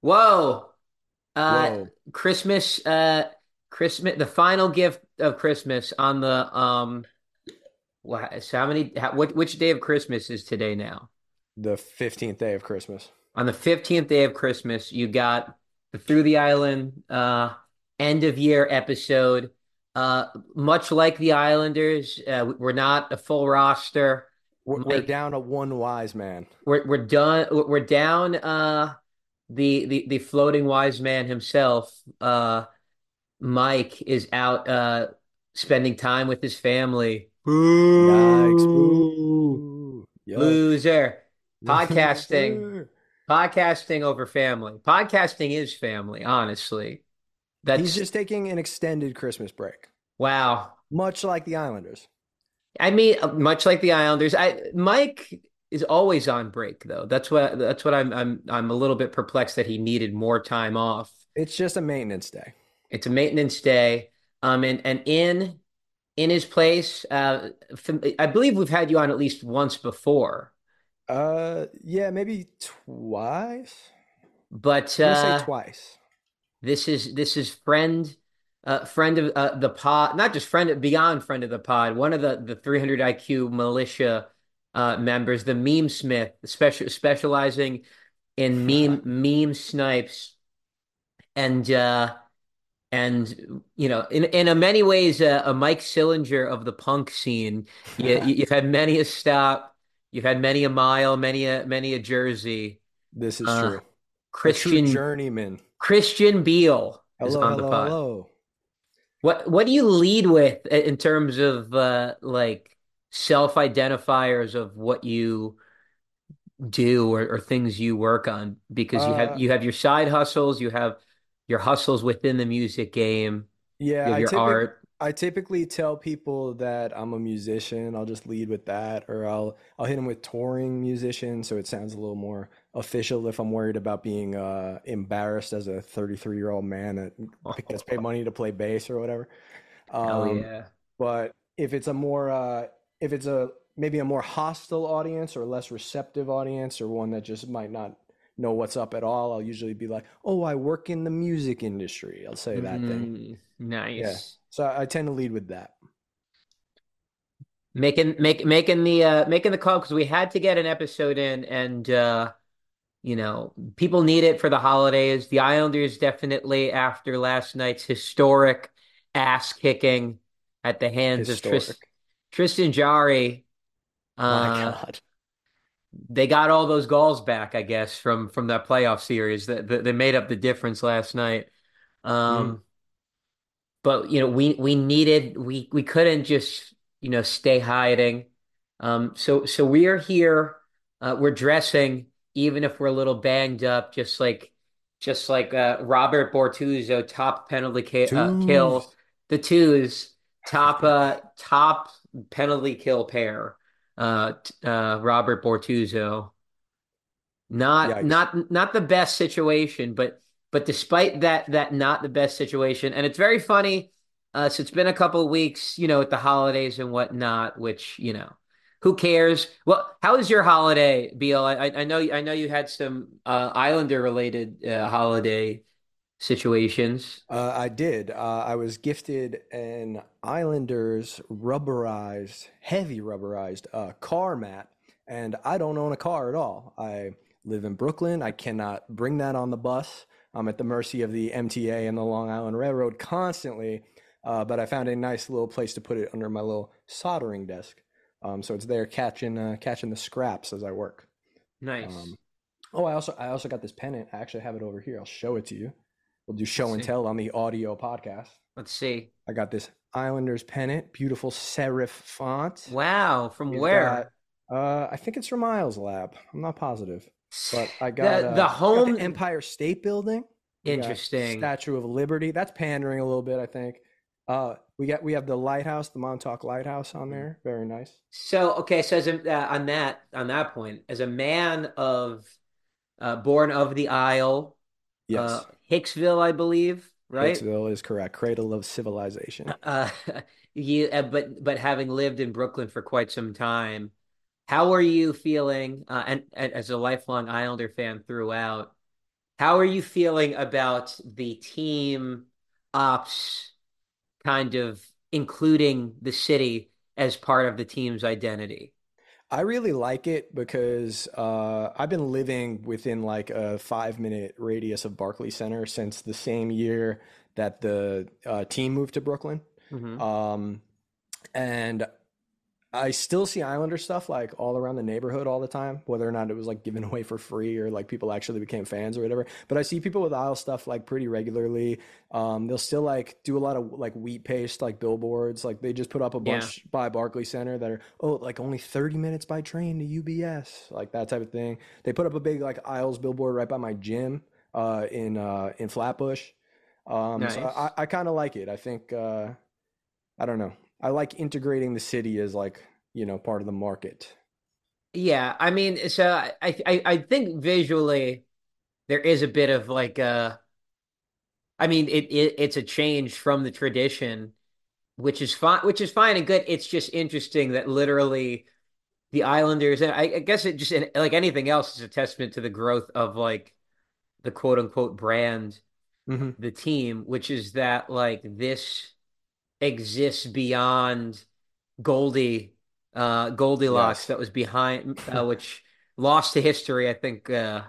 Whoa. Uh Whoa, Christmas uh Christmas the final gift of Christmas on the um wha- so how many how, what which day of Christmas is today now? the 15th day of Christmas. On the 15th day of Christmas, you got the Through the Island uh end of year episode. Uh much like the Islanders, uh, we're not a full roster. We're, we're down to one wise man. we're we're done we're down uh the the the floating wise man himself. Uh Mike is out uh spending time with his family. Yikes, Boo! boo. Loser. Podcasting. Loser. Podcasting over family. Podcasting is family, honestly. That he's just taking an extended Christmas break, wow. much like the Islanders. I mean, uh, much like the Islanders, I Mike is always on break though. That's what that's what I'm I'm I'm a little bit perplexed that he needed more time off. It's just a maintenance day. It's a maintenance day. Um and and in in his place, uh I believe we've had you on at least once before. Uh, yeah, maybe twice. But I'm say uh twice. This is this is friend uh friend of uh, the pod, not just friend beyond friend of the pod, one of the the 300 IQ militia uh members, the meme smith, special specializing in meme meme snipes and uh and you know in in a many ways uh, a Mike Sillinger of the punk scene. You, you've had many a stop, you've had many a mile, many a many a jersey. This is Uh true. Christian journeyman. Christian Beale is Hello, on the pod. hello. What what do you lead with in terms of uh like self-identifiers of what you do or, or things you work on? Because you have Uh, you have your side hustles, you have your hustles within the music game, you yeah, I your typically art. I typically tell people that I'm a musician. I'll just lead with that, or I'll I'll hit them with touring musician, so it sounds a little more official if I'm worried about being uh, embarrassed as a 33 year old man that gets paid money to play bass or whatever. Hell Um, yeah. but if it's a more uh, if it's a maybe a more hostile audience or less receptive audience or one that just might not know what's up at all, I'll usually be like, "Oh, I work in the music industry." I'll say that thing. Mm, Yeah. nice. So I tend to lead with that. Making make making the uh making the call because we had to get an episode in and uh You know, people need it for the holidays. The Islanders definitely, after last night's historic ass kicking at the hands of Tris Historic. Tristan Jarry, My uh, God. they got all those goals back, I guess, from from that playoff series that that, that made up the difference last night. Mm. Um, but you know, we we needed we we couldn't just you know stay hiding. Um, so so we are here. Uh, we're dressing, even if we're a little banged up, just like just like uh, Robert Bortuzzo, top penalty ki uh, kill, the twos, top uh top penalty kill pair. Uh, uh, Robert Bortuzzo. Not Yikes. not not the best situation, but but despite that that not the best situation, and it's very funny. Uh, so it's been a couple of weeks, you know, with the holidays and whatnot, which, you know, who cares? Well, how was your holiday, Beale? I I I know I know you had some uh Islander related uh, holiday situations. Uh, I did. Uh, I was gifted an Islanders rubberized, heavy rubberized uh, car mat, and I don't own a car at all. I live in Brooklyn. I cannot bring that on the bus. I'm at the mercy of the MTA and the Long Island Railroad constantly, uh, but I found a nice little place to put it under my little soldering desk. Um, so it's there catching uh, catching the scraps as I work. Nice. Um, oh, I also I also got this pennant. I actually have it over here. I'll show it to you. We'll do Let's show and see. tell on the audio podcast. Let's see. I got this Islanders pennant, beautiful serif font. Wow, from We've got where? uh I think it's from Miles Lab. I'm not positive. But I got The the uh got the home Empire State Building. We interesting. Statue of Liberty. That's pandering a little bit, I think. Uh we got we have the lighthouse, the Montauk Lighthouse on there. Very nice. So okay, so as a, uh, on that on that point, as a man of uh, born of the Isle, uh, Yes. Hicksville, I believe, right? Hicksville is correct. Cradle of civilization. Uh, you, uh, but but having lived in Brooklyn for quite some time, how are you feeling? Uh, and, and as a lifelong Islander fan throughout, how are you feeling about the team ops kind of including the city as part of the team's identity? I really like it because uh, I've been living within like a five minute radius of Barclays Center since the same year that the uh, team moved to Brooklyn. hmm Um, and I still see Islander stuff like all around the neighborhood all the time, whether or not it was like given away for free or like people actually became fans or whatever. But I see people with Isle stuff like pretty regularly. Um, they'll still like do a lot of like wheat paste like billboards. Like they just put up a Yeah. bunch by Barclays Center that are oh like only 30 minutes by train to UBS, like that type of thing. They put up a big like Isles billboard right by my gym uh, in uh, in Flatbush. Um, so I, Nice. I kind of like it. I think uh, I don't know. I like integrating the city as like, you know, part of the market. Yeah, I mean, so I, I I think visually there is a bit of like uh I mean it, it it's a change from the tradition, which is fine which is fine and good. It's just interesting that literally the Islanders and I, I guess it just like anything else is a testament to the growth of like the quote unquote brand, hmm the team, which is that like this exists beyond Goldie, uh, Goldilocks Yes. that was behind, uh, which lost to history, I think, uh,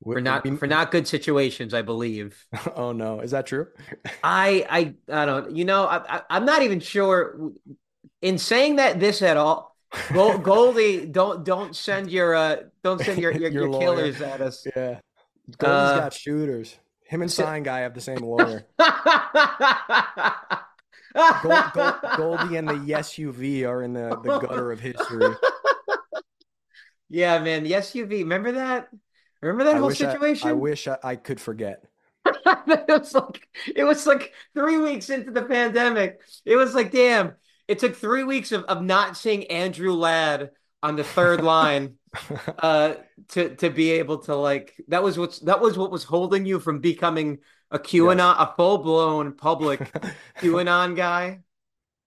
We, for not we, for not good situations, I believe. oh no, is that true? I I I don't, you know, I, I I'm not even sure in saying that this at all. Goldie, don't don't send your uh don't send your your, Your your killers at us. Yeah. Goldie's Uh, got shooters. Him and Sign Guy have the same lawyer. Gold, Gold, Goldie and the SUV are in the, the gutter of history. Yeah, man, the SUV. Remember that? Remember that I whole situation? I, I wish I, I could forget. It was like it was like three weeks into the pandemic. It was like, damn, it took three weeks of, of not seeing Andrew Ladd on the third line uh to to be able to like that was what's that was what was holding you from becoming a QAnon, a full-blown public QAnon guy.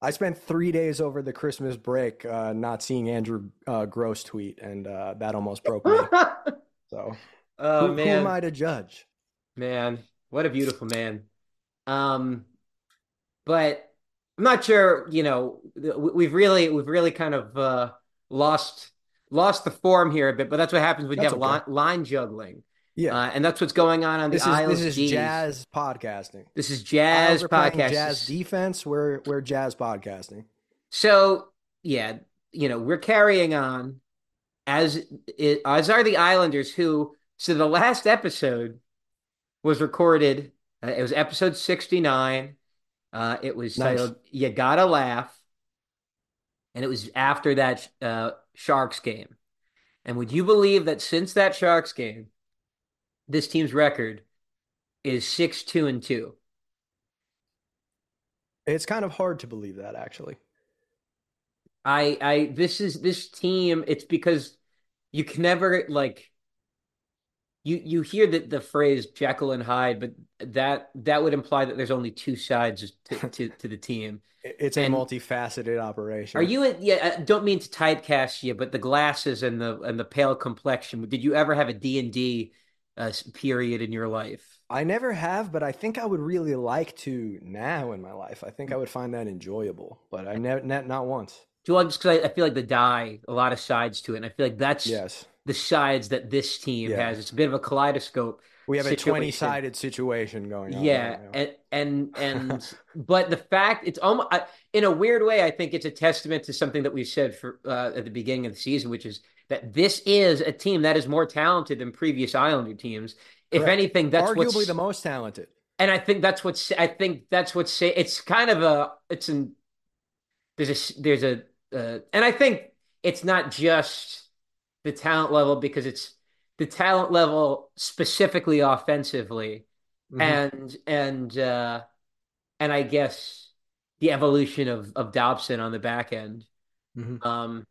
I spent three days over the Christmas break uh, not seeing Andrew uh, Gross tweet, and uh, that almost broke me. So Oh who, who am I to judge? man, what a beautiful man. Um, but I'm not sure, you know, we- we've really we've really kind of uh lost lost the form here a bit, but that's what happens when you have okay. line, line juggling. Yeah, Uh, and that's what's going on on the this is Isles this is jazz podcasting. This is jazz are playing podcast. jazz defense. We're we're jazz podcasting. So, yeah, you know, we're carrying on as as are the Islanders who so the last episode was recorded uh, it was episode 69. Uh it was Nice. titled You Gotta Laugh and it was after that uh Sharks game. And would you believe that since that Sharks game this team's record is 6-2 and 2. It's kind of hard to believe that actually. I I this is this team it's because you can never like you you hear the the phrase Jekyll and Hyde, but that that would imply that there's only two sides to to, to the team. It- It's a multifaceted operation. are you yeah, I don't mean to typecast you, but the glasses and the and the pale complexion, did you ever have a D&D uh, period in your life? I never have, but I think I would really like to now in my life. I think I would find that enjoyable, but I never, not, not once. Do you just because I, I feel like the die a lot of sides to it, and I feel like that's Yes. the sides that this team Yeah. has. It's a bit of a kaleidoscope. We have a 20 sided situation going on Yeah, right and and and but the fact it's almost I, in a weird way, I think it's a testament to something that we said for uh, at the beginning of the season, which is that this is a team that is more talented than previous Islander teams. If anything, that's Arguably the most talented. and I think that's what's I think that's what's say it's kind of a it's an there's a there's a uh, and I think it's not just the talent level because it's the talent level specifically offensively Mhm. and and uh and I guess the evolution of of Dobson on the back end. Mhm. Um,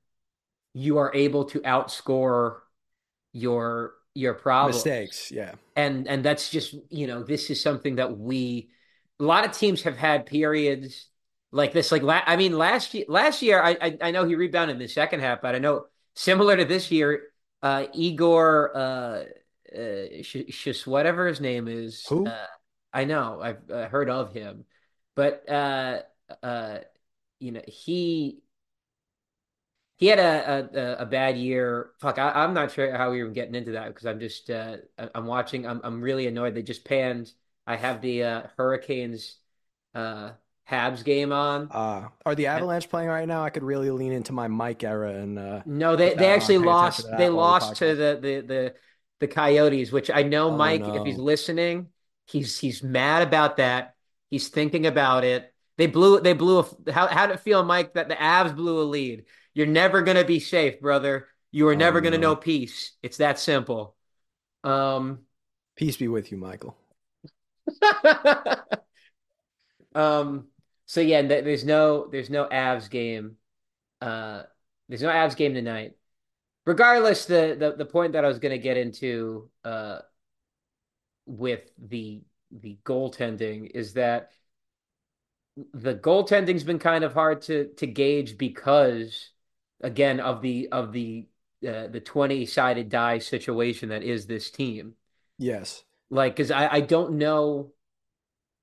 you are able to outscore your your problem Mistakes. Yeah. and and that's just you know this is something that we a lot of teams have had periods like this like la- I mean last year last year I, I I know he rebounded in the second half but I know similar to this year uh Igor uh uh, Sh- Sh- whatever his name is. Who? Uh, I know I've uh, heard of him, but uh, uh, you know he he had a a, a bad year. Fuck, I, am not sure how we were getting into that because I'm just uh, I'm watching. I'm I'm really annoyed. They just panned. I have the uh, Hurricanes uh, Habs game on. Uh, are the Avalanche playing right now? I could really lean into my Mike era and uh, no, they they actually lost. They lost to the, the the the Coyotes, which I know Oh, Mike, no. if he's listening, he's he's mad about that. He's thinking about it. They blew they blew a how how did it feel, Mike, that the Avs blew a lead? You're never gonna be safe, brother. You are Oh, never gonna no. know peace. It's that simple. Um peace be with you, Michael. um so yeah, there's no there's no Avs game. Uh there's no Avs game tonight. Regardless, the the, the point that I was gonna get into uh with the the goaltending is that the goaltending's been kind of hard to to gauge because again of the of the uh, the 20 sided die situation that is this team Yes. like because I, I don't know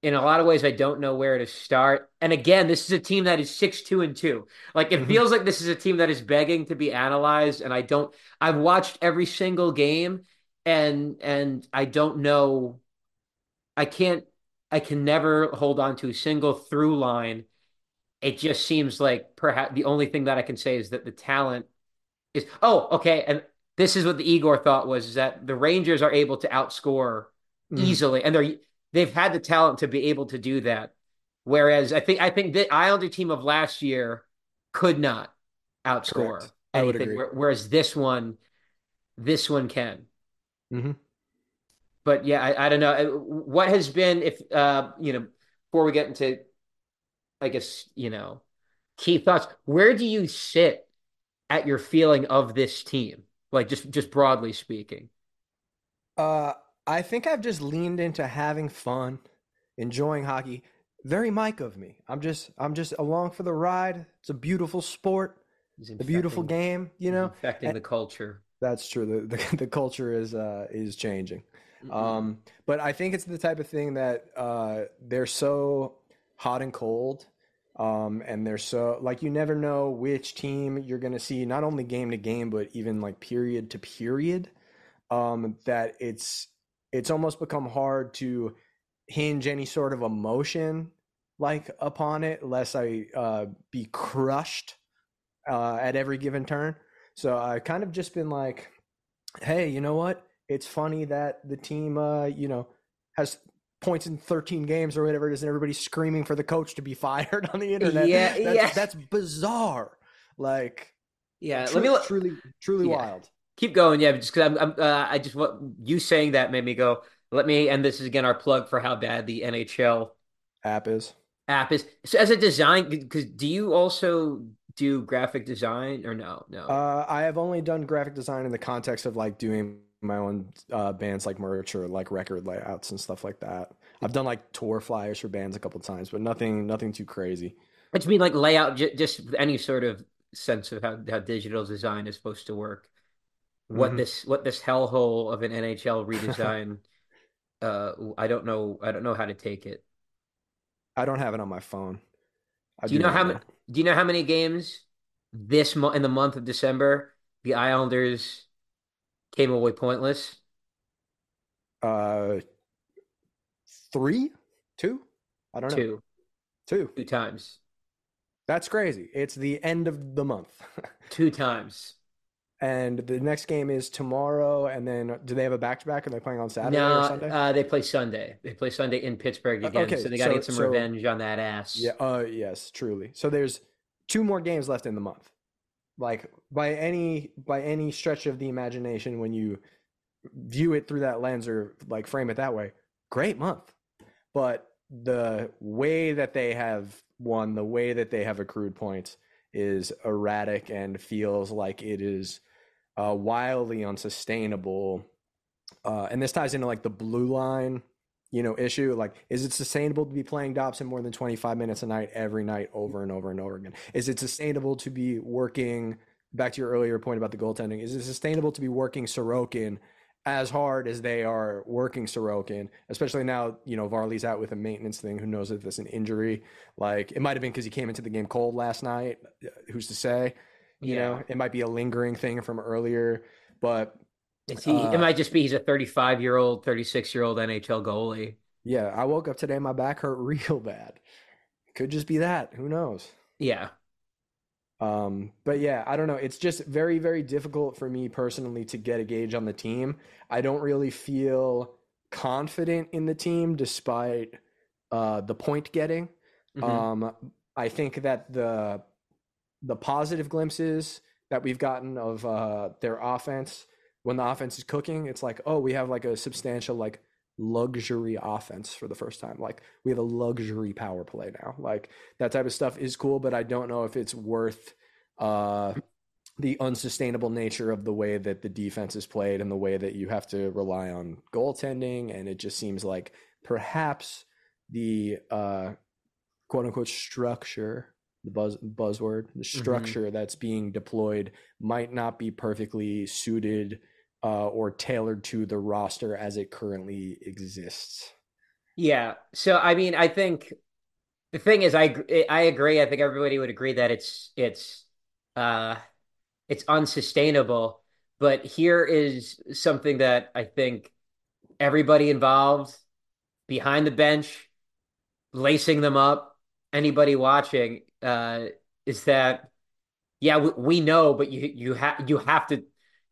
in a lot of ways i don't know where to start and again this is a team that is six two and two like it Mhm. feels like this is a team that is begging to be analyzed and i don't i've watched every single game and and i don't know i can't i can never hold on to a single through line it just seems like perhaps the only thing that i can say is that the talent is oh okay and this is what the igor thought was is that the rangers are able to outscore Mhm. easily, and they're they've had the talent to be able to do that. Whereas I think I think the Islander team of last year could not outscore Correct. Anything, whereas this one, this one can. Mhm. But yeah, I, I don't know Uh, what has been if uh you know before we get into, I guess you know, key thoughts. Where do you sit at your feeling of this team? Like just just broadly speaking. Uh, I think I've just leaned into having fun, enjoying hockey. Very Mike of me. I'm just I'm just along for the ride. It's a beautiful sport, It's a beautiful game. You know, Affecting the culture. that's true. The the, the culture is uh is changing. Mm-hmm. Um, but I think it's the type of thing that uh, they're so hot and cold, um, and they're so like you never know which team you're going to see, not only game to game, but even like period to period. Um, that it's it's almost become hard to hinge any sort of emotion like upon it, lest I uh, be crushed uh, at every given turn. So I've kind of just been like, hey, you know what? It's funny that the team, uh, you know, has points in 13 games or whatever it is, and everybody's screaming for the coach to be fired on the internet. Yeah, that's, yeah. that's bizarre. Like, Yeah, tru- let me look. truly, truly Yeah. wild. keep going. Yeah, just because I'm, I'm uh, I just what you saying that made me go. Let me, and this is again our plug for how bad the NHL App is. app is. So as a design, because do you also do graphic design or no? No. Uh, I have only done graphic design in the context of like doing my own uh, bands like merch or like record layouts and stuff like that. I've done like tour flyers for bands a couple times, but nothing, nothing too crazy. I just mean like layout, j just any sort of sense of how, how digital design is supposed to work. What Mhm. this what this hellhole of an NHL redesign. uh, I don't know. I don't know how to take it. I don't have it on my phone. I Do you know how many? Do you know how many games this month in the month of December the Islanders came away pointless? Uh, three, two. I don't know. Two, Two. two times, That's crazy. It's the end of the month, two times. and the next game is tomorrow. And then, do they have a back to back? Are they playing on Saturday no, or Sunday? uh, they play Sunday. They play Sunday in Pittsburgh Uh, again, okay, so they got to so- get some so- revenge on that ass. Yeah. Uh, yes, truly. So there's two more games left in the month. Like by any by any stretch of the imagination, when you view it through that lens or like frame it that way, great month. But the way that they have won, the way that they have accrued points is erratic and feels like it is uh, wildly unsustainable. Uh, and this ties into like the blue line you know, issue. Like, is it sustainable to be playing Dobson more than 25 minutes a night every night over and over and over again? Is it sustainable to be working back to your earlier point about the goaltending? Is it sustainable to be working Sorokin as hard as they are working Sorokin, especially now, you know, Varley's out with a maintenance thing. Who knows if that's an injury? Like it might have been because he came into the game cold last night. Who's to say? You Yeah. know, it might be a lingering thing from earlier, but Is he? Uh, it might just be he's a 35 year old, 36 year old NHL goalie. yeah, I woke up today, my back hurt real bad. Could just be that. Who knows? Yeah, Um, but yeah, I don't know. It's just very, very difficult for me personally to get a gauge on the team. I don't really feel confident in the team despite uh, the point getting. Mhm. Um, I think that the the positive glimpses that we've gotten of uh, their offense when the offense is cooking, it's like, oh, we have like a substantial like luxury offense for the first time. Like we have a luxury power play now. Like that type of stuff is cool, but I don't know if it's worth uh, the unsustainable nature of the way that the defense is played and the way that you have to rely on goaltending. And it just seems like perhaps the uh, quote unquote structure, the buzz buzzword, the structure that's being deployed might not be perfectly suited uh, or tailored to the roster as it currently exists. yeah. So I mean, I think the thing is, I I agree. I think everybody would agree that it's it's uh it's unsustainable. But here is something that I think everybody involved behind the bench, lacing them up, anybody watching, uh, is that yeah, we, we know, but you you have you have to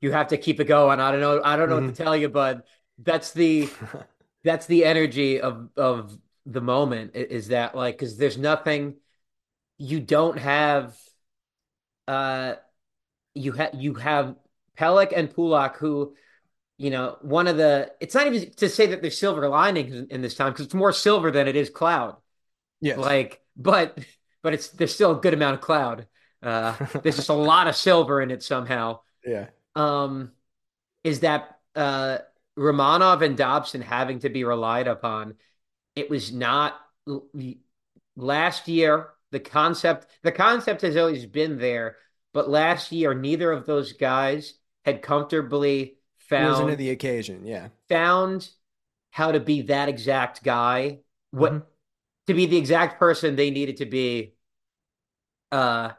you have to keep it going. I don't know, I don't know what to tell you, bud. That's the that's the energy of of the moment is that like because there's nothing you don't have uh you have you have Pelech and Pulock who you know one of the it's not even to say that there's silver linings in, in this time because it's more silver than it is cloud yes. like but but it's there's still a good amount of cloud uh there's just a lot of silver in it somehow yeah. Um, is that uh, Romanov and Dobson having to be relied upon. It was not last year. The concept, the concept has always been there, but last year neither of those guys had comfortably found the occasion. Yeah. found how to be that exact guy. What Mhm. to be the exact person they needed to be uh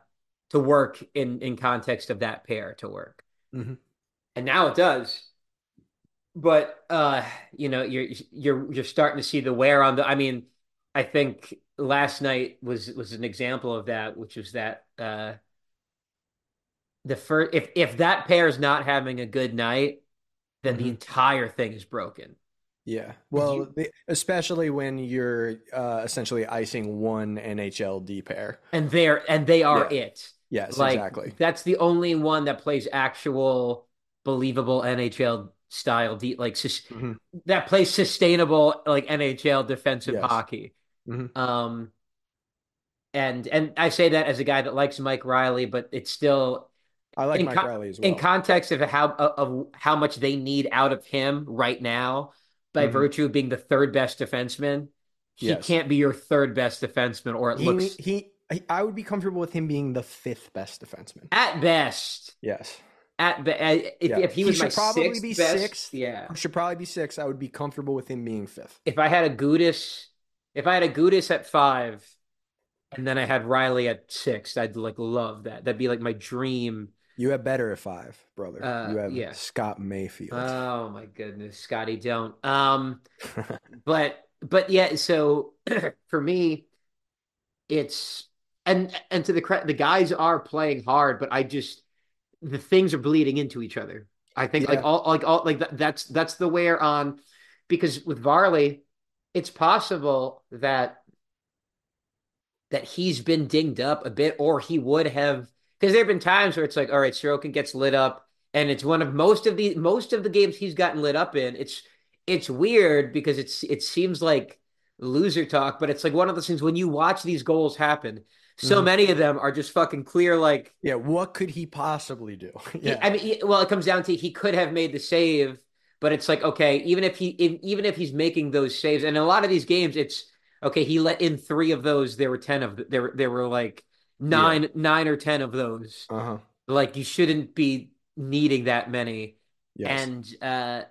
to work in in context of that pair to work Mhm. and now it does but uh you know you're you're you're starting to see the wear on the i mean i think last night was was an example of that which was that uh the first if if that pair is not having a good night then the Mhm. entire thing is broken Yeah. Well, You- the- especially when you're uh, essentially icing one NHL D pair. and they're and they are Yeah. it Yes, like exactly. that's the only one that plays actual believable NHL style de- like sus- Mhm. that plays sustainable like NHL defensive Yes. hockey. Mhm. Um and and I say that as a guy that likes Mike Reilly, but it's still I like in Mike con- Reilly as well. in context of how of how much they need out of him right now by Mhm. virtue of being the third best defenseman. He Yes. can't be your third best defenseman, or it he, looks he, I would be comfortable with him being the fifth best defenseman. at best Yes. At be- uh, if, Yeah. if he He was should my probably sixth be best, sixth. yeah. Should probably be six. I would be comfortable with him being fifth. If I had a Gudas, if I had a Gudas at five, and then I had Reilly at six, I'd like love that. That'd be like my dream. You have better at five, brother. Uh, you have yeah. Scott Mayfield. Oh my goodness, Scotty, don't. Um, but but yeah. So for me, it's and and to the credit, the guys are playing hard, but I just the things are bleeding into each other. I think like Yeah. all like all like that, that's that's the wear on because with Varley, it's possible that that he's been dinged up a bit, or he would have because there have been times where it's like, all right, Sorokin gets lit up, and it's one of most of the most of the games he's gotten lit up in. It's it's weird because it's it seems like loser talk, but it's like one of those things when you watch these goals happen, so Mhm. many of them are just fucking clear, like yeah. What could he possibly do? he- I mean, he- well, it comes down to he could have made the save, but it's like okay, even if he if, even if he's making those saves, and in a lot of these games, it's okay. He let in three of those. There were ten of there. There were like nine nine or ten of those. uh huh. Like you shouldn't be needing that many. Yes. And uh,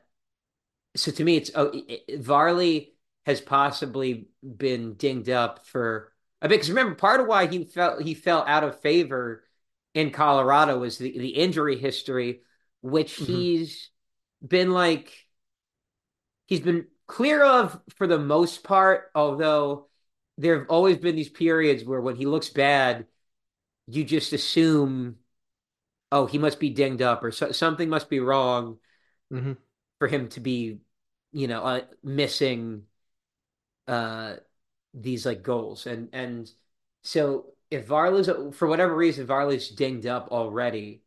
so to me, it's oh, it, Varley has possibly been dinged up for. Because remember, part of why he felt he fell out of favor in Colorado was the, the injury history, which mm-hmm. he's been like he's been clear of for the most part. Although there have always been these periods where when he looks bad, you just assume, oh, he must be dinged up or so, something must be wrong mm-hmm. for him to be you know, uh, missing uh these like goals. And and so if Varley's for whatever reason Varley's dinged up already,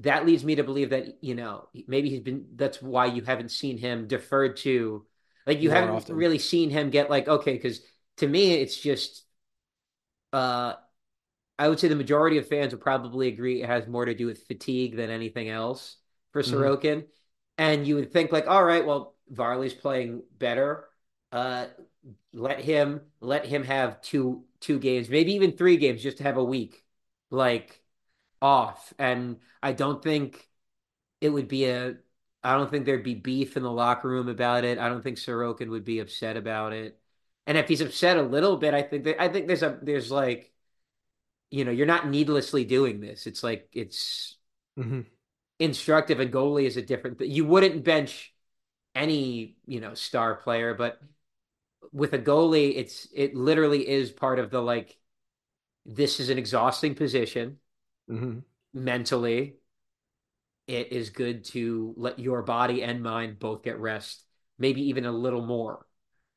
that leads me to believe that you know maybe he's been. That's why you haven't seen him deferred to. Like you More haven't often. really seen him get like okay, because to me it's just. Uh, I would say the majority of fans would probably agree it has more to do with fatigue than anything else for mm-hmm. Sorokin. Mm-hmm. And you would think like, all right, well, Varley's playing better. Uh, let him let him have two two games, maybe even three games, just to have a week like off. And I don't think it would be a. I don't think there'd be beef in the locker room about it. I don't think Sorokin would be upset about it. And if he's upset a little bit, I think that I think there's a there's like, you know, you're not needlessly doing this. It's like it's mm-hmm. instructive. And goalie is a different. You wouldn't bench any you know star player, but with a goalie, it's it literally is part of the like. This is an exhausting position mm-hmm. mentally. It is good to let your body and mind both get rest, maybe even a little more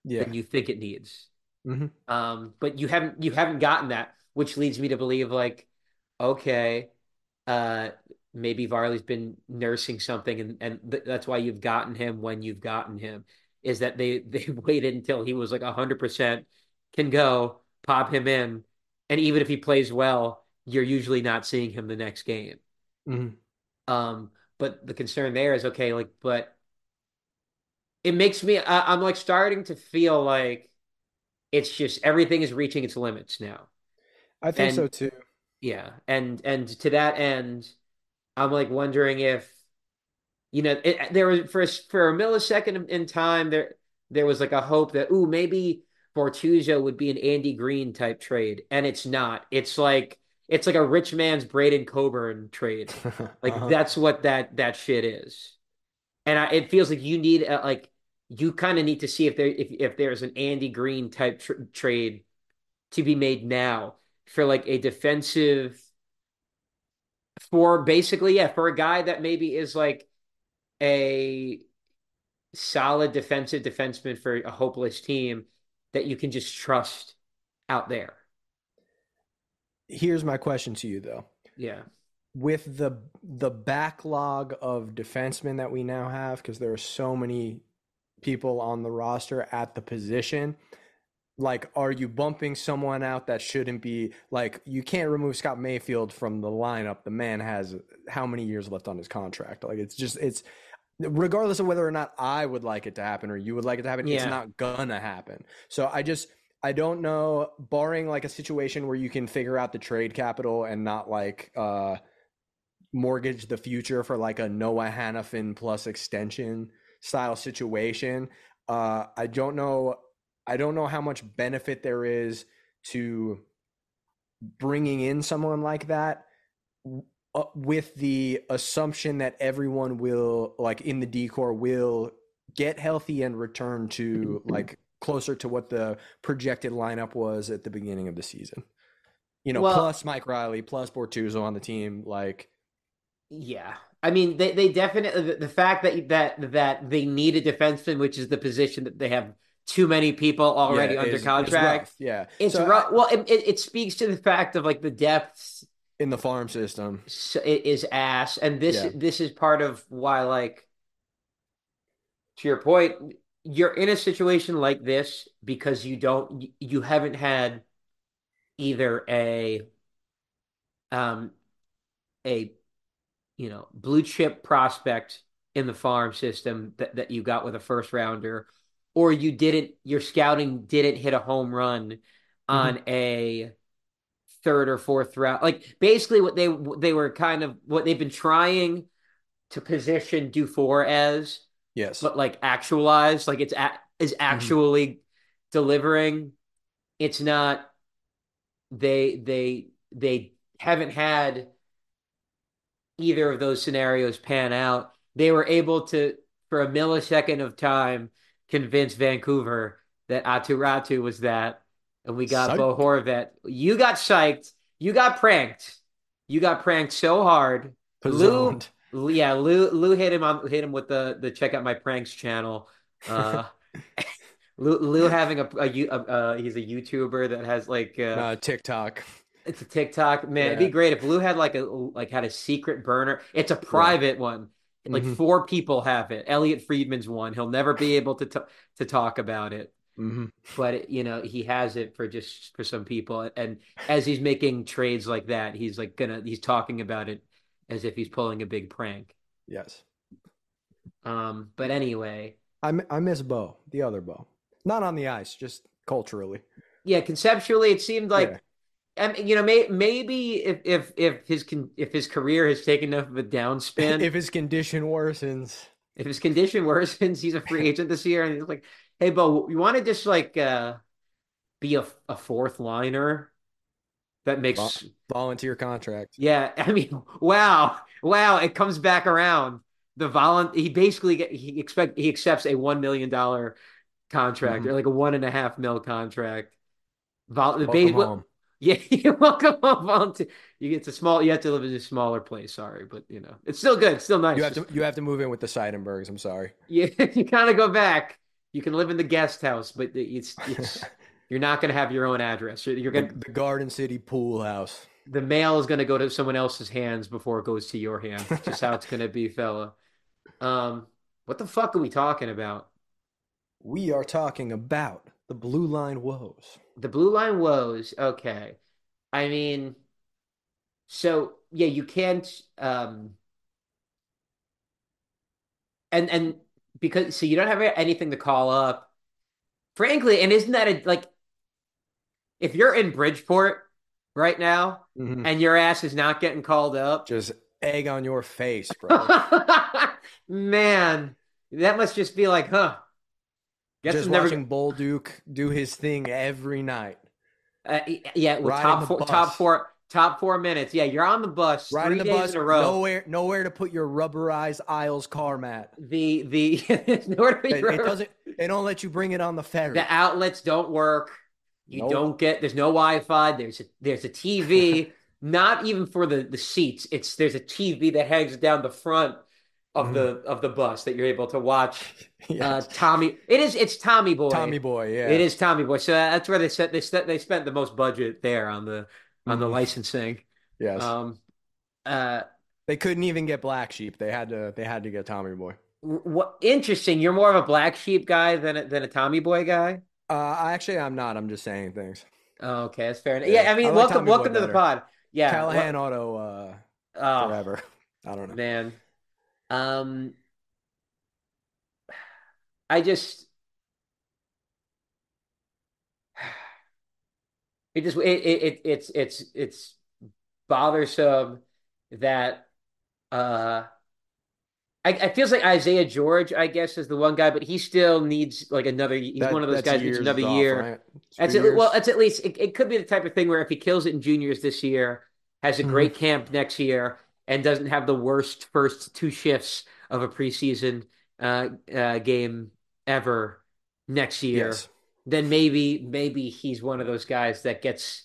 yeah. than you think it needs. Mm-hmm. Um, but you haven't you haven't gotten that, which leads me to believe like, okay, uh, maybe Varley's been nursing something, and and th- that's why you've gotten him when you've gotten him. Is that they they waited until he was like hundred percent can go, pop him in, and even if he plays well, you're usually not seeing him the next game. Mm-hmm. Um, but the concern there is okay, like, but it makes me I, I'm like starting to feel like it's just everything is reaching its limits now. I think and, so too. Yeah, and and to that end, I'm like wondering if you know it, there was for a, for a millisecond in time there there was like a hope that ooh maybe Bortuzzo would be an Andy Greene type trade, and it's not. It's like it's like a rich man's Braydon Coburn trade. Like uh-huh. that's what that that shit is, and I, it feels like you need a, like you kind of need to see if there if if there's an Andy Greene type tr- trade to be made now for like a defensive for basically, yeah, for a guy that maybe is like a solid defensive defenseman for a hopeless team that you can just trust out there. Here's my question to you though. Yeah. With the the backlog of defensemen that we now have, because there are so many people on the roster at the position, like are you bumping someone out that shouldn't be like you can't remove Scott Mayfield from the lineup the man has how many years left on his contract like it's just it's regardless of whether or not I would like it to happen or you would like it to happen yeah. it's not gonna happen so I just I don't know barring like a situation where you can figure out the trade capital and not like uh mortgage the future for like a Noah Hanifin plus extension style situation uh I don't know I don't know how much benefit there is to bringing in someone like that uh, with the assumption that everyone will like in the decor will get healthy and return to like closer to what the projected lineup was at the beginning of the season. You know, well, plus Mike Reilly, plus Bortuzzo on the team, like yeah. I mean, they, they definitely the, fact that that that they need a defenseman, which is the position that they have too many people already yeah, under is, contract. It's yeah, it's so rough. I, well, it, it, speaks to the fact of like the depths in the farm system it is ass, and this yeah. this is part of why, like, to your point, you're in a situation like this because you don't you haven't had either a um a you know blue chip prospect in the farm system that, that you got with a first rounder or you didn't your scouting didn't hit a home run mm-hmm. on a third or fourth round like basically what they they were kind of what they've been trying to position Dufour as Yes. but like actualized, like it's a- is mm-hmm. actually delivering. It's not. They they they haven't had either of those scenarios pan out. They were able to, for a millisecond of time, convince Vancouver that Aatu Raty was that, and we got Psych. Bo Horvat. You got psyched. You got pranked. You got pranked so hard. Lou, yeah, Lou, Lou hit him on hit him with the the check out my pranks channel. Uh, Lou, Lou having a, a, a uh, he's a YouTuber that has like uh, Uh, TikTok. it's a TikTok. Man, it'd be great if Lou had like a like had a secret burner. It's a private one. Like Mhm. four people have it. Elliotte Friedman's one. He'll never be able to t- to talk about it, hmm but you know he has it for just for some people. And as he's making trades like that, he's like gonna he's talking about it as if he's pulling a big prank. Yes. Um, but anyway, I, I miss Bo, the other Bo. Not on the ice, just culturally. yeah, conceptually it seemed like. Yeah. I mean, you know, may, maybe if if if his con, if his career has taken enough of a downspin, if his condition worsens. if his condition worsens, he's a free agent this year, and he's like, "Hey, Bo, you want to just like uh, be a, a fourth liner that makes Vol- Volunteer contract. yeah." I mean, wow, wow, it comes back around. The volun he basically get, he expect he accepts a one million dollar contract Mhm. or like a one and a half mil contract. Vol Welcome base- home. yeah, welcome home, volunteer. You get to small. You have to live in a smaller place. Sorry, but you know it's still good. It's still nice. You have to you have to move in with the Seidenbergs. I'm sorry. Yeah, you kind of go back. You can live in the guest house, but it's it's you're not going to have your own address. You're, you're The, going the Garden City pool house. the mail is going to go to someone else's hands before it goes to your hand. It's Just how it's going to be, fella. Um, what the fuck are we talking about? We are talking about the blue line woes. The blue line woes. Okay, I mean, so yeah, you can't. Um, and and because so you don't have anything to call up. Frankly, and isn't that a like if you're in Bridgeport right now Mhm. and your ass is not getting called up, Just egg on your face, bro. man, that must just be like, huh? Guess Just I'm never. watching Bolduc do his thing every night. Uh, yeah, with Riding top four, top four, top four minutes. Yeah, you're on the bus Riding three the bus, in a row. nowhere, nowhere to put your rubberized Isles car mat. The the nowhere to It, be- it doesn't. They don't let you bring it on the ferry. the outlets don't work. You Nope. don't get there's no Wi-Fi. There's a there's a TV, not even for the the seats. It's there's a TV that hangs down the front of Mhm. the of the bus that you're able to watch. Uh, Tommy, it is it's Tommy Boy. Tommy Boy, yeah. It is Tommy Boy. So that's where they set they set they spent the most budget there on the on the Mhm. licensing. Yes. Um, uh, they couldn't even get Black Sheep. They had to. They had to get Tommy Boy. what interesting? You're more of a black sheep guy than a, than a Tommy Boy guy. Uh, I actually, I'm not. I'm just saying things. Oh, okay, that's fair enough. Yeah, Yeah, I mean, I like welcome Tommy Boy welcome to the pod. Yeah, Callahan Auto uh, oh, forever. I don't know. man. Um, I just it just it, it, it it's it's it's bothersome that uh I it feels like Isaiah George I guess is the one guy but he still needs like another he's That- one of those guys needs another off, year right? that's at, well that's at least it, it could be the type of thing where if he kills it in juniors this year has a great camp next year and doesn't have the worst first two shifts of a preseason uh, uh game ever next year yes. Then maybe maybe he's one of those guys that gets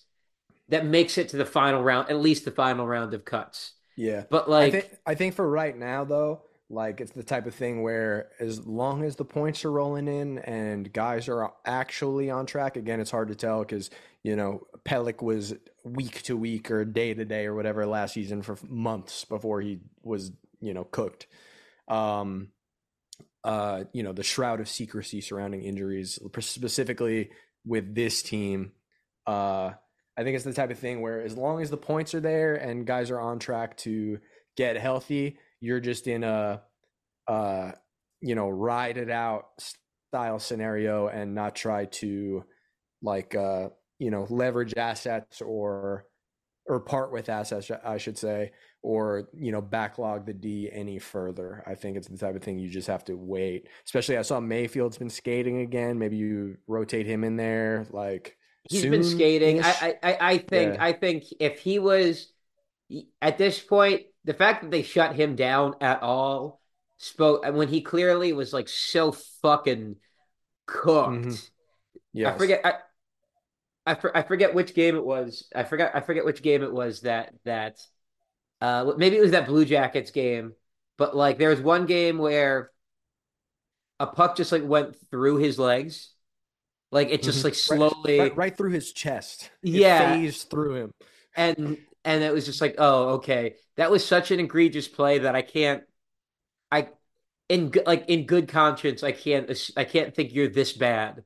that makes it to the final round, at least the final round of cuts. Yeah. But I like, think I think for right now though, like it's the type of thing where as long as the points are rolling in and guys are actually on track, again, it's hard to tell because you know Pelech was week to week or day to day or whatever last season for months before he was you know cooked. Um, uh, you know the shroud of secrecy surrounding injuries, specifically with this team. Uh, I think it's the type of thing where as long as the points are there and guys are on track to get healthy, you're just in a, uh, you know, ride it out style scenario and not try to, like, uh, you know, leverage assets or or part with assets, I should say, or you know backlog the D any further. I think it's the type of thing you just have to wait. Especially, I saw Mayfield's been skating again. Maybe you rotate him in there. Like he's been skating. I, I I think yeah. I think if he was at this point, the fact that they shut him down at all spoke when he clearly was like so fucking cooked. Mm-hmm. Yes. I forget. I, I, for, I forget which game it was. I forget. I forget which game it was that that. Uh, maybe it was that Blue Jackets game, but like there was one game where a puck just like went through his legs, like it just mm-hmm. like slowly right, right, through his chest. It yeah, phased through him, and and it was just like, oh, okay, that was such an egregious play that I can't, I, in like in good conscience, I can't, I can't think you're this bad.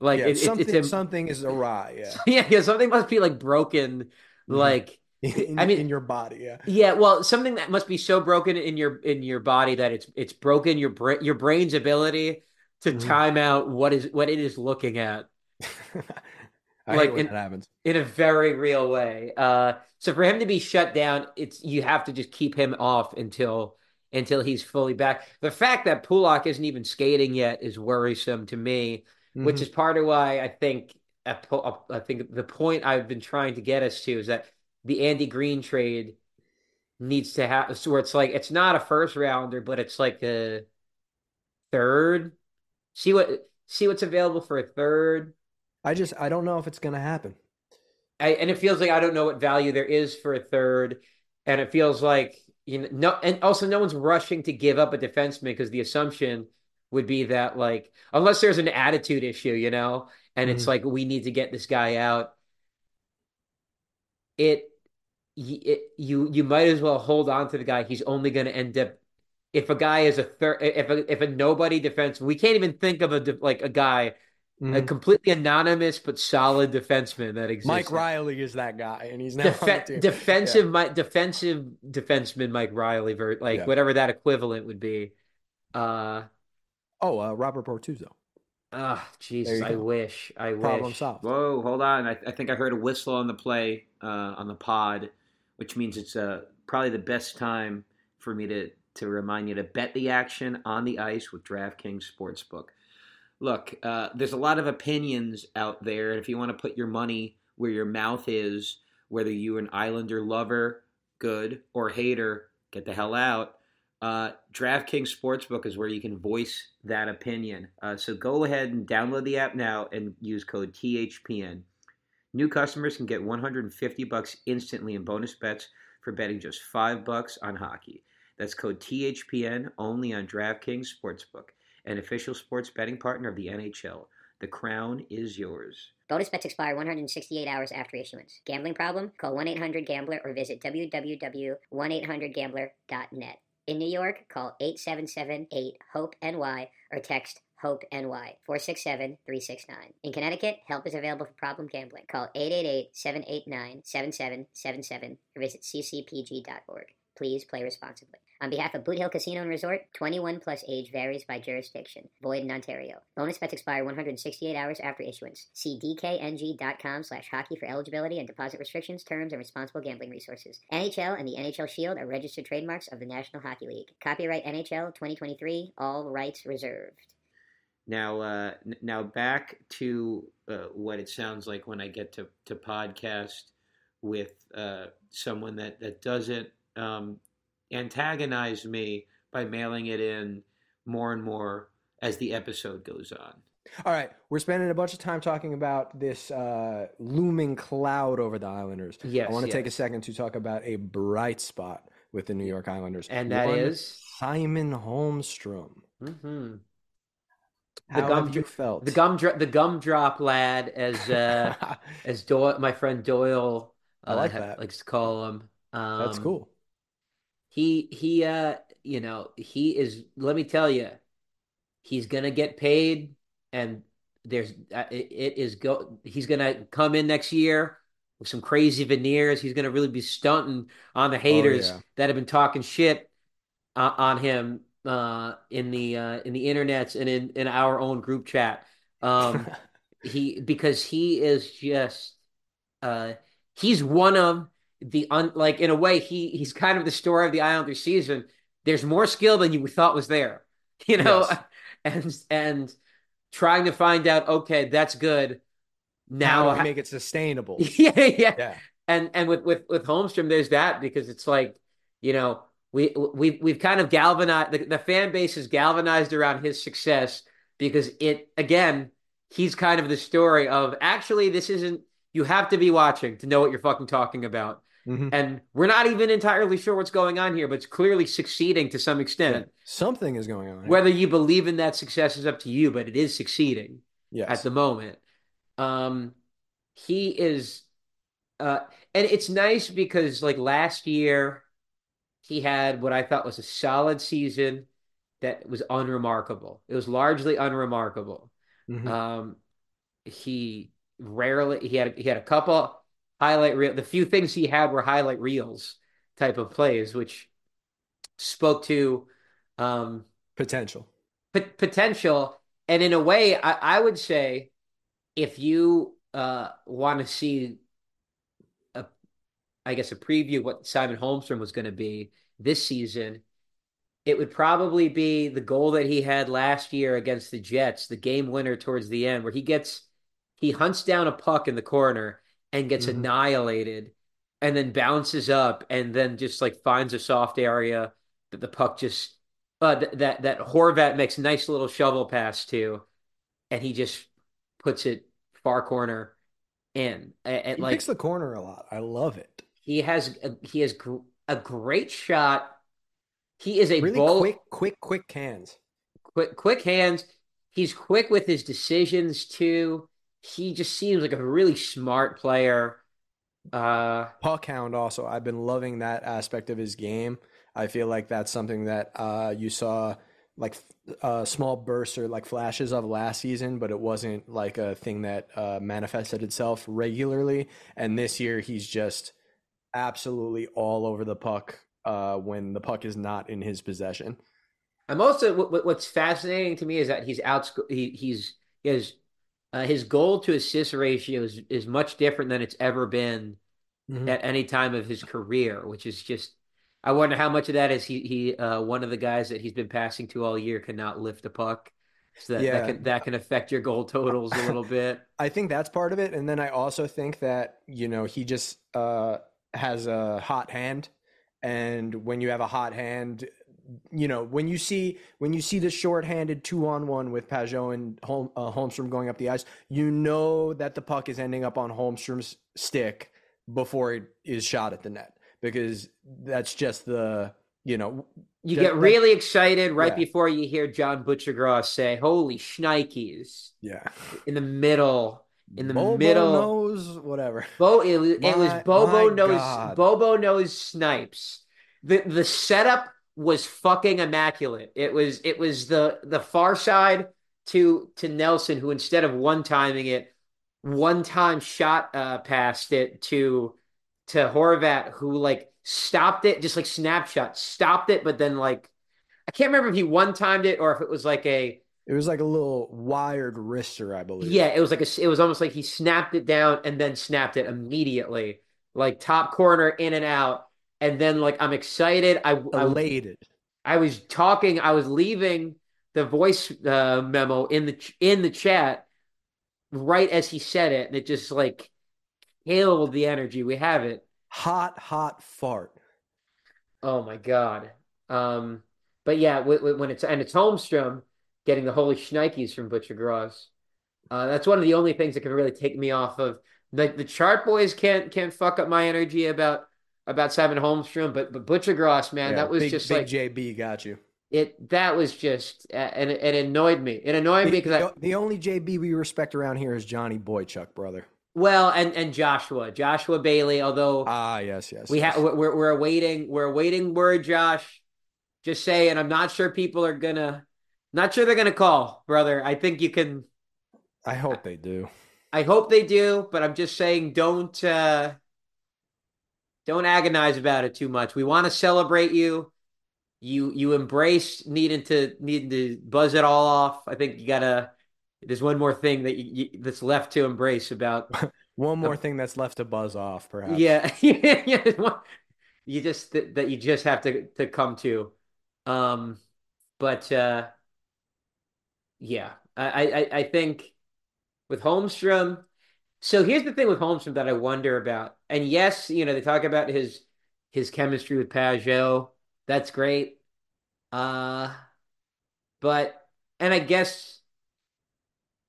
Like yeah, it, something, it's a, something is awry. Yeah. yeah, yeah, something must be like broken. Mm-hmm. Like in, I mean, in your body. Yeah. Yeah. Well, something that must be so broken in your in your body that it's it's broken your brain your brain's ability to mm-hmm. time out what is what it is looking at. like in, that happens in a very real way. Uh, so for him to be shut down, it's you have to just keep him off until until he's fully back. The fact that Pulock isn't even skating yet is worrisome to me mm-hmm. which is part of why I think I think the point I've been trying to get us to is that the Andy Greene trade needs to have so where it's like it's not a first rounder, but it's like a third. See what see what's available for a third. I just I don't know if it's gonna happen. I, and it feels like I don't know what value there is for a third, and it feels like you know no, and also no one's rushing to give up a defenseman because the assumption would be that like unless there's an attitude issue, you know, and mm-hmm. it's like we need to get this guy out. It, it you you might as well hold on to the guy. He's only going to end up if a guy is a third if a if a nobody defense. We can't even think of a like a guy. Mm-hmm. A completely anonymous but solid defenseman that exists. Mike Reilly is that guy, and he's now Def- defensive, yeah. my, defensive defenseman Mike Reilly, like yeah. whatever that equivalent would be. Uh, Oh, uh, Robert Bortuzzo. Ah, oh, Jesus! I wish. I Problem wish. solved. Whoa, hold on. I, I, think I heard a whistle on the play uh, on the pod, which means it's uh, probably the best time for me to to remind you to bet the action on the ice with DraftKings Sportsbook. Look, uh, there's a lot of opinions out there, and if you want to put your money where your mouth is, whether you're an Islander lover, good, or hater, get the hell out. Uh, DraftKings Sportsbook is where you can voice that opinion. Uh, so go ahead and download the app now and use code THPN. New customers can get 150 bucks instantly in bonus bets for betting just five bucks on hockey. That's code THPN only on DraftKings Sportsbook, an official sports betting partner of the NHL. The crown is yours. Bonus bets expire 168 hours after issuance. Gambling problem? Call 1 800 Gambler or visit www.1800Gambler.net. In New York, call 877-8-HOPE-NY or text HOPE-NY 467-369. In Connecticut, help is available for problem gambling. Call 888-789-7777 or visit ccpg.org. Please play responsibly. On behalf of Boot Hill Casino and Resort, 21 plus age varies by jurisdiction. Void in Ontario. Bonus bets expire 168 hours after issuance. See dkng.com slash hockey for eligibility and deposit restrictions, terms, and responsible gambling resources. NHL and the NHL Shield are registered trademarks of the National Hockey League. Copyright NHL 2023. All rights reserved. Now, uh, now back to uh, what it sounds like when I get to, to podcast with uh, someone that, that doesn't um, antagonize me by mailing it in more and more as the episode goes on. All right, we're spending a bunch of time talking about this uh, looming cloud over the Islanders. Yes, I want to yes. take a second to talk about a bright spot with the New York Islanders, and that One, is Simon Holmstrom. Mm-hmm. How the gum, felt? The gum, the gumdrop lad, as uh, as Doyle, my friend Doyle, uh, I like that. likes to call him. Um, That's cool he he uh you know he is let me tell you he's gonna get paid and there's uh, it, it is go he's gonna come in next year with some crazy veneers he's gonna really be stunting on the haters oh, yeah. that have been talking shit uh, on him uh in the uh in the internets and in in our own group chat um he because he is just uh he's one of the un like in a way he he's kind of the story of the Islanders season. There's more skill than you thought was there, you know, Yes. and and trying to find out. Okay, that's good. Now we make it sustainable. yeah, yeah, Yeah. and and with with with Holmstrom, there's that because it's like you know we we we've kind of galvanized the, the fan base is galvanized around his success because it again he's kind of the story of actually this isn't you have to be watching to know what you're fucking talking about Mhm. and we're not even entirely sure what's going on here but it's clearly succeeding to some extent Something is going on. here. whether you believe in that success is up to you but it is succeeding yes. at the moment. Um, he is, uh, and it's nice because like last year, he had what I thought was a solid season that was unremarkable. It was largely unremarkable. Mhm. Um, he rarely he had he had a couple highlight reel. The few things he had were highlight reels type of plays, which spoke to um Potential. pot- potential. And in a way, I, I would say if you uh, want to see I guess a preview of what Simon Holmstrom was going to be this season, it would probably be the goal that he had last year against the Jets, the game winner towards the end, where he gets he hunts down a puck in the corner and gets Mhm. annihilated, and then bounces up and then just like finds a soft area that the puck just uh, th- that that Horvat makes a nice little shovel pass to, and he just puts it far corner in. And, and, He like picks the corner a lot. I love it. He has a, he has gr- a great shot. He is a Really bold, quick, quick, quick hands. quick quick hands. He's quick with his decisions too. He just seems like a really smart player. Uh, Puck hound also. I've been loving that aspect of his game. I feel like that's something that uh, you saw like uh, small bursts or like flashes of last season, but it wasn't like a thing that uh, manifested itself regularly. And this year, he's just absolutely all over the puck uh, when the puck is not in his possession. I'm also what, what- what's fascinating to me is that he's out. He, he's he has uh, his goal to assist ratio is, is much different than it's ever been Mhm. at any time of his career, which is just. I wonder how much of that is he he uh, one of the guys that he's been passing to all year cannot lift a puck, so that Yeah. that can that can affect your goal totals a little bit. I think that's part of it, and then I also think that you know he just uh, has a hot hand, and when you have a hot hand, you know when you see when you see the short-handed two-on-one with Pageau and Holm, uh, Holmstrom going up the ice, you know that the puck is ending up on Holmstrom's stick before it is shot at the net because that's just the you know You get really excited right Yeah. before you hear John Buccigross say, "Holy shnikes!" yeah in the middle, in the Bobo middle. knows whatever. Bo, it was, it was Bobo my knows God. Bobo knows snipes. The the setup was fucking immaculate. It was it was the the far side to to Nelson, who instead of one timing it, one time shot uh past it to to Horvat, who like stopped it, just like snapshot, stopped it, but then like I can't remember if he one timed it or if it was like a It was like a little wired wrister, I believe. yeah, it was like a, it was almost like he snapped it down and then snapped it immediately, like top corner in and out. And then like I'm excited. I I, elated. I was talking. I was leaving the voice uh, memo in the ch- in the chat right as he said it, and it just like killed the energy. We have it. Hot, hot fart. Oh my god. Um, but yeah, when it's and it's Holmstrom getting the holy shnikes from Buccigross. Uh, that's one of the only things that can really take me off of the the chart boys can't can't fuck up my energy about about Simon Holmstrom, but but Buccigross, man, Yeah, that was big, just big like JB got you. it. That was just uh, and it, annoyed me. It annoyed me because the- the only JB we respect around here is Johnny Boychuk, brother. well and and Joshua Joshua Bailey, although. Ah, yes, yes. We yes. have we're we're awaiting we're awaiting word, Josh. Just saying, I'm not sure people are gonna, not sure they're gonna call, brother. I think you can. I hope they do. I hope they do, but I'm just saying, don't uh don't agonize about it too much. We want to celebrate you. You you embrace needing to needing to buzz it all off. I think you gotta. There's one more thing that you, you, that's left to embrace about One more thing that's left to buzz off, perhaps. Yeah, yeah. You just that, that you just have to to come to. Um, but uh, yeah, I, I I think with Holmstrom. So here's the thing with Holmstrom that I wonder about. And yes, you know, they talk about his his chemistry with Pageau. That's great. Uh, but and I guess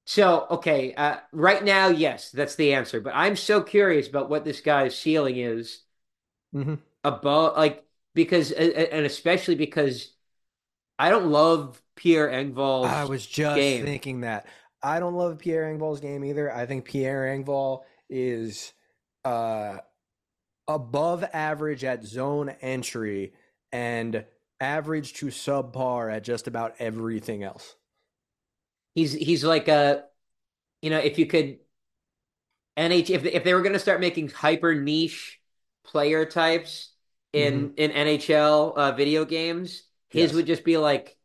so. Okay, uh, right now, yes, that's the answer. But I'm so curious about what this guy's ceiling is hmm above, like because and especially because I don't love Pierre Engvall's I was just game. thinking that. I don't love Pierre Engvall's game either. I think Pierre Engvall is uh, above average at zone entry and average to subpar at just about everything else. He's he's like a, you know, if you could NH if if they were going to start making hyper niche player types in in NHL uh, video games, his Yes. would just be like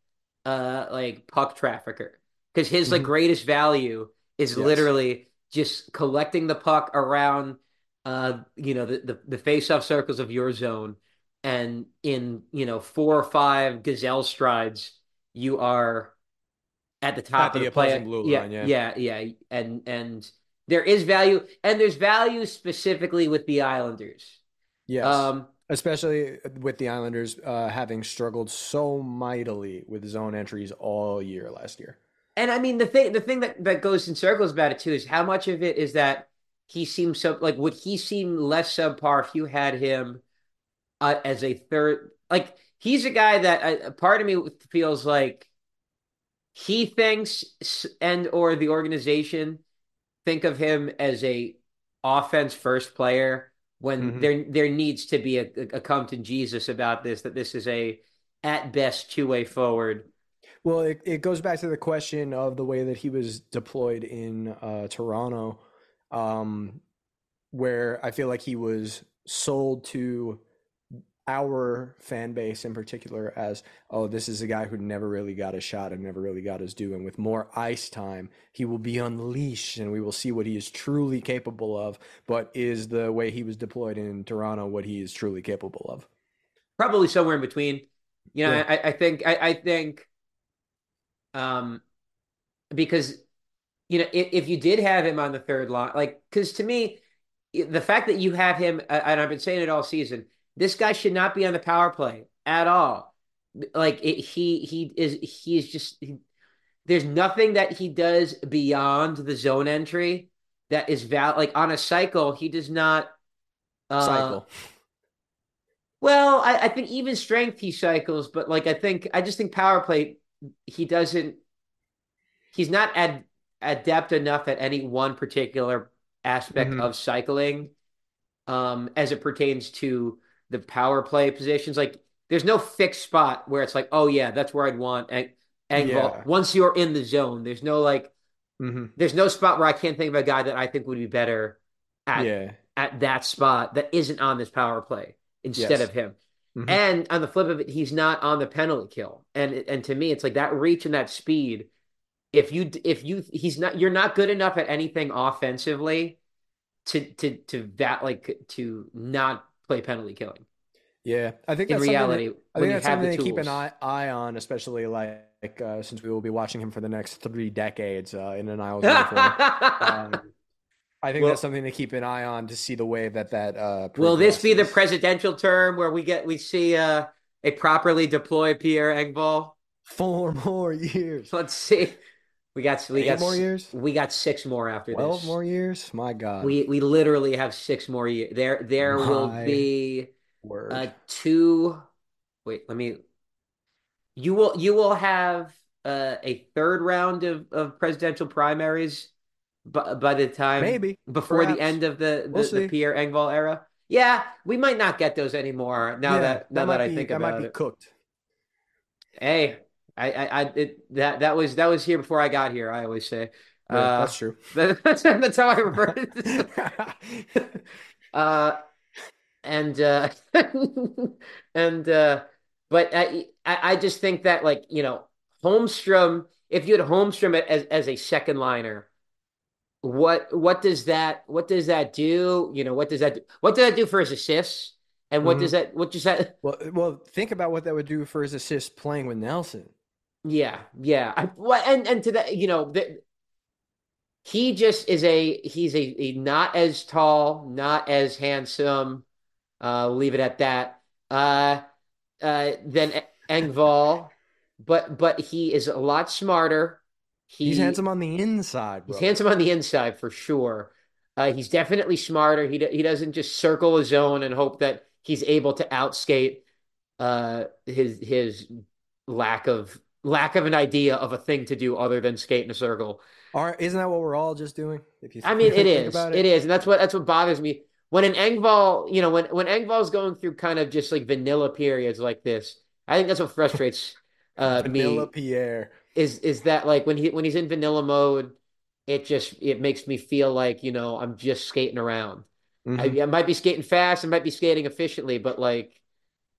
uh like puck trafficker because his like Mhm. greatest value is Yes. literally just collecting the puck around uh you know the the, the face-off circles of your zone and in you know four or five gazelle strides you are at the top At of the the play. opposing blue yeah, line, yeah. yeah, yeah, and and there is value, and there's value specifically with the Islanders. Yes. Um, Especially with the Islanders uh, having struggled so mightily with zone entries all year last year. and I mean the thing, the thing that that goes in circles about it too is how much of it is that he seems so like would he seem less subpar if you had him uh, as a third? Like he's a guy that uh, part of me feels like he thinks and or the organization think of him as a offense first player when Mhm. there there needs to be a, a Compton Jesus about this that this is a at best two way forward. Well, it, it goes back to the question of the way that he was deployed in uh, Toronto, um, where I feel like he was sold to our fan base in particular as, oh, this is a guy who never really got a shot and never really got his due. And with more ice time, he will be unleashed and we will see what he is truly capable of. But is the way he was deployed in Toronto what he is truly capable of? Probably somewhere in between. You know, Yeah. I, I think I, I think um because you know if, if you did have him on the third line, like because to me the fact that you have him and I've been saying it all season, this guy should not be on the power play at all. Like it, he he is he's just he, there's nothing that he does beyond the zone entry that is val like on a cycle he does not uh, Cycle. well, I, I think even strength he cycles, but like I think I just think power play he doesn't he's not ad, adept enough at any one particular aspect Mhm. of cycling um as it pertains to the power play positions. Like there's no fixed spot where it's like, oh yeah, that's where I'd want Eng- Engvall. Yeah. Once you're in the zone, there's no like hmm there's no spot where I can't think of a guy that I think would be better at Yeah. at that spot that isn't on this power play instead Yes. of him. Mhm. And on the flip of it, he's not on the penalty kill. And and to me, it's like that reach and that speed. If you if you he's not you're not good enough at anything offensively to to to that like to not play penalty killing. Yeah, I think In that's something that- reality, I think that's something to keep an eye, eye on, especially like uh, since we will be watching him for the next three decades uh, in an Isles uniform. Um, I think Well- that's something to keep an eye on to see the way that that uh, Will this be the presidential term where we get we see uh, a properly deployed Pierre Engvall? four more years? Let's see. We got we Eight got more years? We got six more after Twelve this. more years? My God, We we literally have six more years. There there will be word. uh two. Wait, let me. You will you will have uh, a third round of, of presidential primaries by, by the time Maybe before the end of the the, We'll the. Pierre Engvall era. Yeah, we might not get those anymore now Yeah, that now that, might I be, think that about might be it. cooked. Hey, I I, I it, that that was that was here before I got here. I always say. Yeah, Uh, that's true. that's that's how I refer to it. Uh, and uh, and uh, but I, I just think that like you know Holmstrom, if you had Holmstrom as as a second liner, what what does that what does that do? You know, what does that do? what does that do for his assists? And what Mhm. does that what does that Well, well, think about what that would do for his assists playing with Nelson. Yeah, yeah. I, well, and and to that, you know, the, he just is a he's a, a not as tall, not as handsome. Uh, leave it at that. Uh, uh, than E- Engvall, but but he is a lot smarter. He, He's handsome on the inside, He's handsome on the inside for sure. Uh, he's definitely smarter. He he doesn't just circle his zone and hope that he's able to outskate uh, his his lack of lack of an idea of a thing to do other than skate in a circle. Are, isn't that what we're all just doing? If you I mean, it is. about It is, and that's what that's what bothers me. When an Engvall, you know, when when Engvall's going through kind of just like vanilla periods like this, I think that's what frustrates uh, Vanilla me. Pierre. Is is that like when he when he's in vanilla mode, it just it makes me feel like you know I'm just skating around. I, Mhm, I might be skating fast, I might be skating efficiently, but like,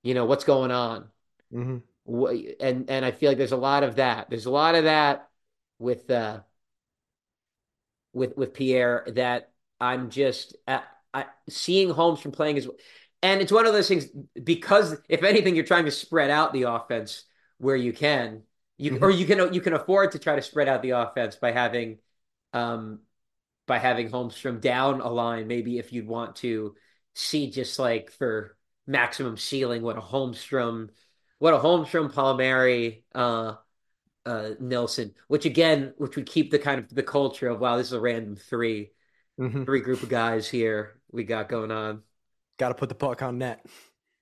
you know, what's going on? mhm. And and I feel like there's a lot of that. There's a lot of that with uh with with Pierre that I'm just uh, I, seeing Holmstrom playing as and it's one of those things because if anything, you're trying to spread out the offense where you can. You Mhm. or you can you can afford to try to spread out the offense by having um by having Holmstrom down a line, maybe if you'd want to see just like for maximum ceiling what a Holmstrom, what a Holmstrom, Palmieri, uh, uh, Nelson, which again, which would keep the kind of the culture of wow, this is a random three, Mhm. three group of guys here we got going on. Got to put the puck on net.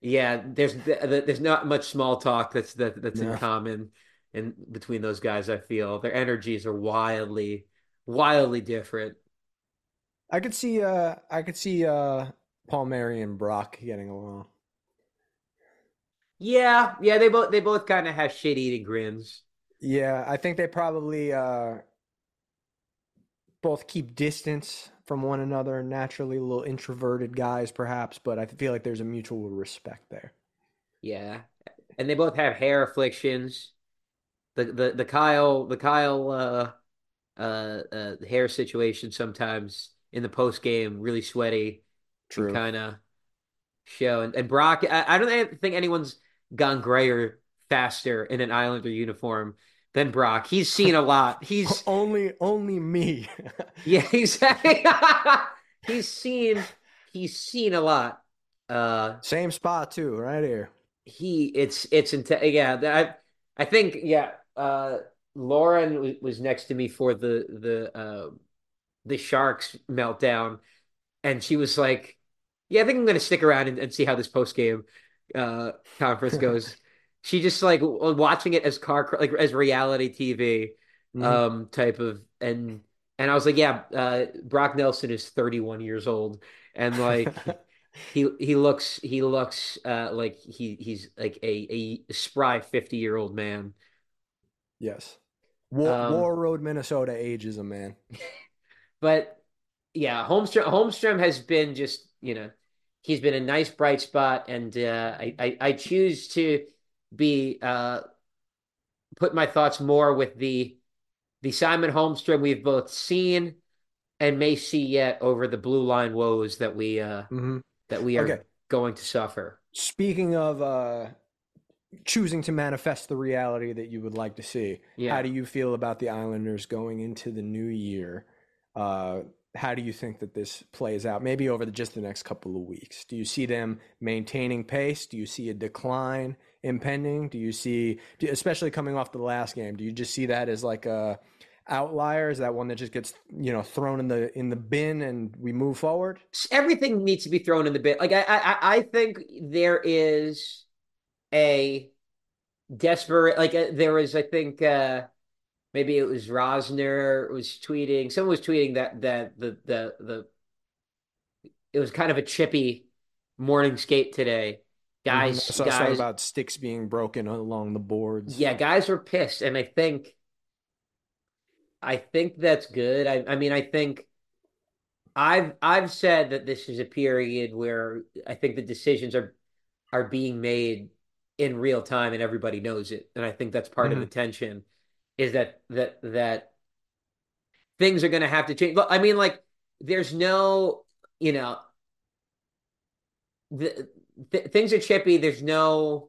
Yeah, there's there's not much small talk that's that that's in common in between those guys. I feel their energies are wildly, wildly different. I could see uh I could see uh Palmieri and Brock getting along. Yeah, yeah, they both they both kind of have shit eating grins. Yeah, I think they probably uh both keep distance from one another naturally, little introverted guys perhaps, but I feel like there's a mutual respect there. Yeah, and they both have hair afflictions. The the the Kyle the Kyle uh uh, uh hair situation sometimes in the post game really sweaty True. kind of show. And, and Brock, I, I don't think anyone's gone grayer faster in an Islander uniform than Brock. He's seen a lot. He's Only only me. yeah, he's he's seen he's seen a lot. Uh Same spot too, right here. he it's it's inte- yeah I I think yeah uh Lauren w- was next to me for the the uh the Sharks meltdown and she was like yeah I think I'm gonna stick around and, and see how this post game uh conference goes she just like watching it as car like as reality TV Mhm. um type of and and I was like yeah uh Brock Nelson is 31 years old and like he he looks he looks uh like he he's like a a spry 50 year old man yes. War, Um, War Road, Minnesota ages a man. but yeah Holmstrom Holmstrom has been just you know he's been a nice bright spot and uh I I, I choose to be uh put my thoughts more with the the Simon Holmstrom we've both seen and may see yet over the blue line woes that we uh hmm that we are Okay. going to suffer Speaking of uh, choosing to manifest the reality that you would like to see, Yeah. how do you feel about the Islanders going into the new year? Uh, how do you think that this plays out? Maybe over the, just the next couple of weeks. Do you see them maintaining pace? Do you see a decline impending? Do you see, especially coming off the last game, do you just see that as like a outlier? Is that one that just gets you know thrown in the in the bin and we move forward? everything needs to be thrown in the bin. Like I, I, I think there is a desperate. Like uh, there was, I think uh maybe it was Rosner was tweeting. Someone was tweeting that that the the the it was kind of a chippy morning skate today. Mhm. Guys, I saw something guys, about sticks being broken along the boards. yeah, guys were pissed, and I think, I think that's good. I, I mean, I think I've I've said that this is a period where I think the decisions are are being made in real time and everybody knows it. And I think that's part of the tension is that that that things are going to have to change. But I mean, like, there's no, you know, the, things are chippy. There's no,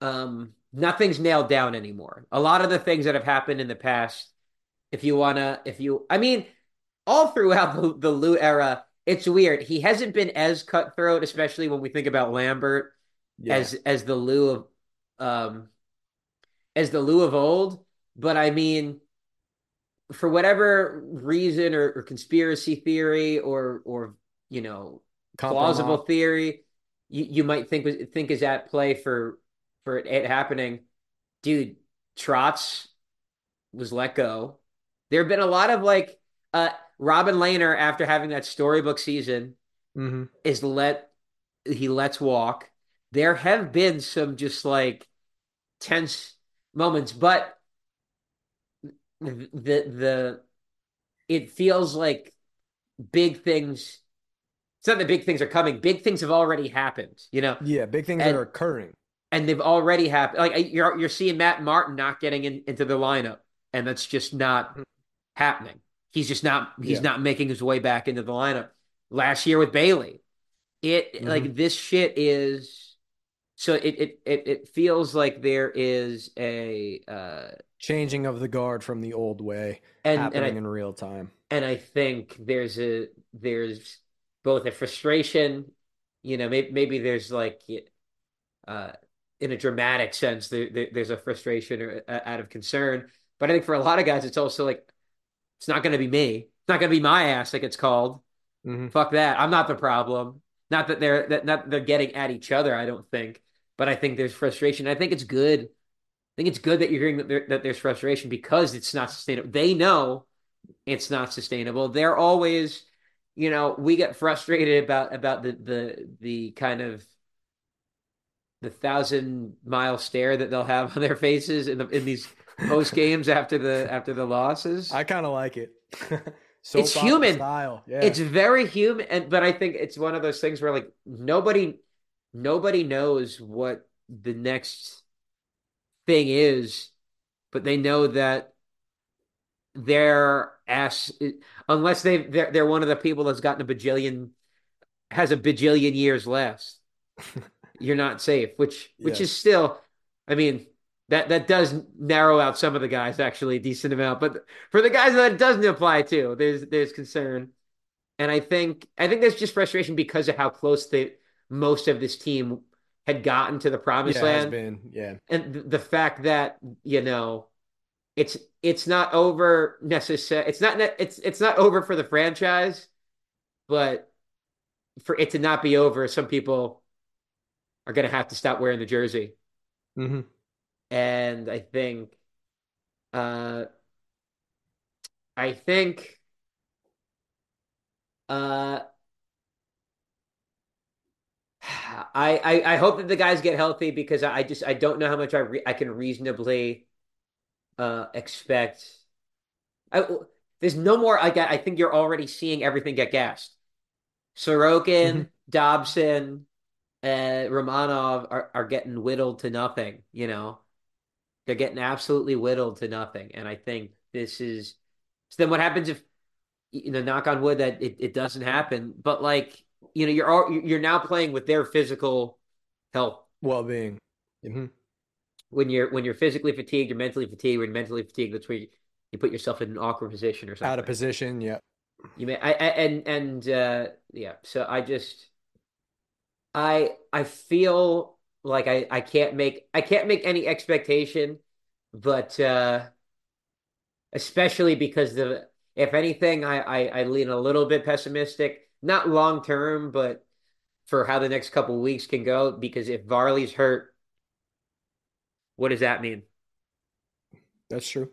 um, nothing's nailed down anymore. A lot of the things that have happened in the past, if you wanna, if you, I mean, all throughout the, the Lou era, it's weird. He hasn't been as cutthroat, especially when we think about Lambert yeah. as as the Lou of um as the Lou of old. But I mean, for whatever reason or, or conspiracy theory or or you know plausible theory you, you might think think is at play for for it happening dude Trotz was let go there have been a lot of like uh Robin Lehner after having that storybook season mm-hmm. is let he lets walk there have been some just like tense moments but the the it feels like big things it's not that big things are coming big things have already happened you know? Yeah big things and, are occurring. and they've already happened like you're you're seeing Matt Martin not getting in, into the lineup and that's just not happening. He's just not he's yeah. not making his way back into the lineup. Last year with Bailey it mm-hmm. like this shit is so it, it it it feels like there is a uh changing of the guard from the old way and, happening and I, in real time. And I think there's a there's both a frustration, you know, maybe maybe there's like uh in a dramatic sense there, there there's a frustration or uh, out of concern, but I think for a lot of guys it's also like it's not going to be me. It's not going to be my ass like it's called. Mm-hmm. Fuck that. I'm not the problem. Not that they're that not they're getting at each other, I don't think, but I think there's frustration. I think it's good I think it's good that you're hearing that, there, that there's frustration because it's not sustainable. They know it's not sustainable. They're always, you know, we get frustrated about about the the the kind of the thousand mile stare that they'll have on their faces in the in these post games after the after the losses. I kind of like it. so it's human style. Yeah. It's very human, and but I think it's one of those things where like nobody nobody knows what the next thing is, but they know that their ass, unless they they're, they're one of the people that's gotten a bajillion, has a bajillion years less, you're not safe. Which which is still, I mean, that that does narrow out some of the guys actually a decent amount, but for the guys that doesn't apply to, there's there's concern, and I think I think there's just frustration because of how close they most of this team had gotten to the promised yeah, land. Been, yeah. And the fact that, you know, it's it's not over necessary it's not it's it's not over for the franchise, but for it to not be over, some people are going to have to stop wearing the jersey. Mm-hmm. And I think uh I think uh I, I, I hope that the guys get healthy because I just I don't know how much I re- I can reasonably uh expect. I, there's no more. I I think you're already seeing everything get gassed. Sorokin, mm-hmm. Dobson, uh, Romanov are, are getting whittled to nothing. You know, they're getting absolutely whittled to nothing. And I think this is. So then, what happens if you know, knock on wood that it, it doesn't happen? But like you know you're you're now playing with their physical health. Well-being. Mm-hmm. when you're when you're physically fatigued you're mentally fatigued when mentally fatigued that's where you, you put yourself in an awkward position or something out of position yeah. You may I, I and and uh yeah so i just i i feel like i i can't make i can't make any expectation but uh especially because the if anything I, I i lean a little bit pessimistic not long term, but for how the next couple weeks can go. Because if Varley's hurt, what does that mean? That's true.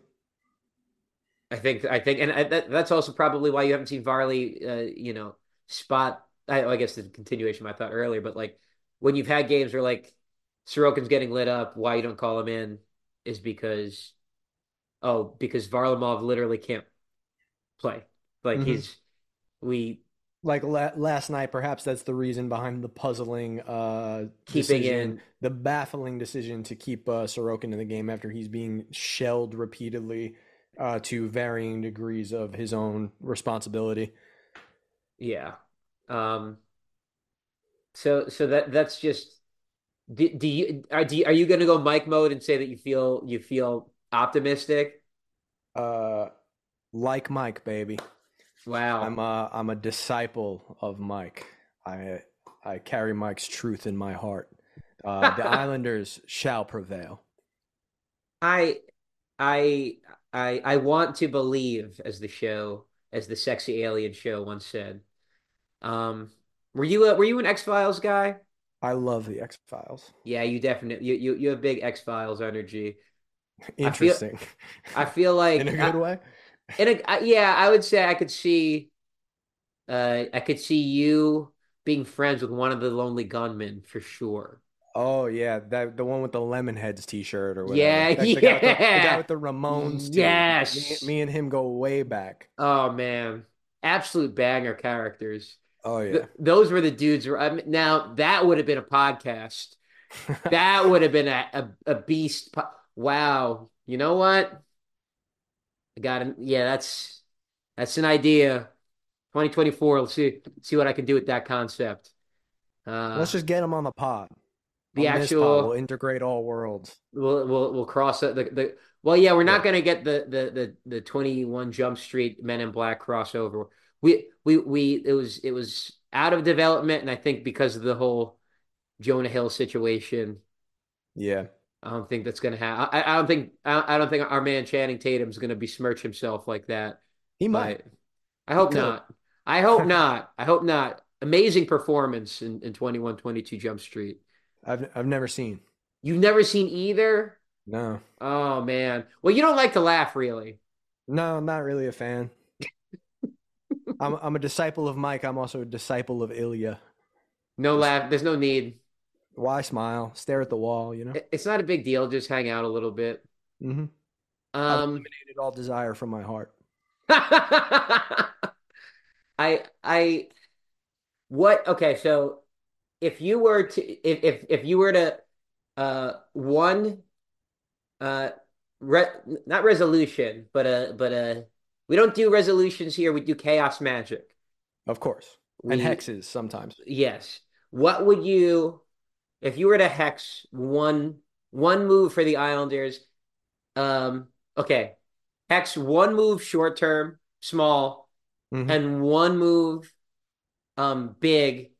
I think I think, and I, that, that's also probably why you haven't seen Varley, uh, you know, spot. I, I guess the continuation of my thought earlier, but like when you've had games where like Sorokin's getting lit up, why you don't call him in is because, oh, because Varlamov literally can't play. Like mm-hmm. he's we like la- last night, perhaps that's the reason behind the puzzling, uh, keeping decision, in the baffling decision to keep uh, Sorokin in the game after he's being shelled repeatedly. uh, to varying degrees of his own responsibility. Yeah. Um. So so that that's just. Do, do you are do you, are you going to go Mike mode and say that you feel you feel optimistic? Uh, like Mike, baby. Wow. I'm a I'm a disciple of Mike. I I carry Mike's truth in my heart. Uh, the Islanders shall prevail. I I I I want to believe, as the show, as the sexy alien show once said. Um, were you a, were you an X Files guy? I love the X Files. Yeah, you definitely you you, you have big X Files energy. Interesting. I feel like in a good I, way. In a, I, yeah, I would say I could see, uh, I could see you being friends with one of the Lonely Gunmen for sure. Oh yeah, that the one with the Lemonheads T-shirt or whatever. Yeah, yeah. The guy, with the, the guy with the Ramones. Yes. Me, me, and him go way back. Oh man, absolute banger characters. Oh yeah. Th- those were the dudes. Were, I mean, now that would have been a podcast. that would have been a, a, a beast. Po- wow. You know what? I got it. Yeah, that's that's an idea. 2024. Let's see see what I can do with that concept. Uh, Let's just get him on the pod. the On actual. pod, we'll integrate all worlds. We'll we'll we'll cross the the, the well yeah we're not gonna get the the the the 21 Jump Street Men in Black crossover. We we we it was it was out of development and I think because of the whole Jonah Hill situation, Yeah. I don't think that's gonna happen. I, I don't think I, I don't think our man Channing Tatum's gonna besmirch himself like that. He might. I hope not. I hope not. I hope not. Amazing performance in, in 21 22 Jump Street. I've I've never seen. You've never seen either? No. Oh man. Well, you don't like to laugh, really. No, I'm not really a fan. I'm I'm a disciple of Mike. I'm also a disciple of Ilya. No laugh. There's no need. Why smile? Stare at the wall, you know? It's not a big deal. Just hang out a little bit. Mm-hmm. Um, eliminated all desire from my heart. I I what? Okay, so if you were to if if if you were to uh one uh re not resolution, but a but a we don't do resolutions here. We do chaos magic. Of course. We, and hexes sometimes. Yes. What would you, if you were to hex one one move for the Islanders? Um, okay, hex one move short term, small, Mhm. and one move, um, big,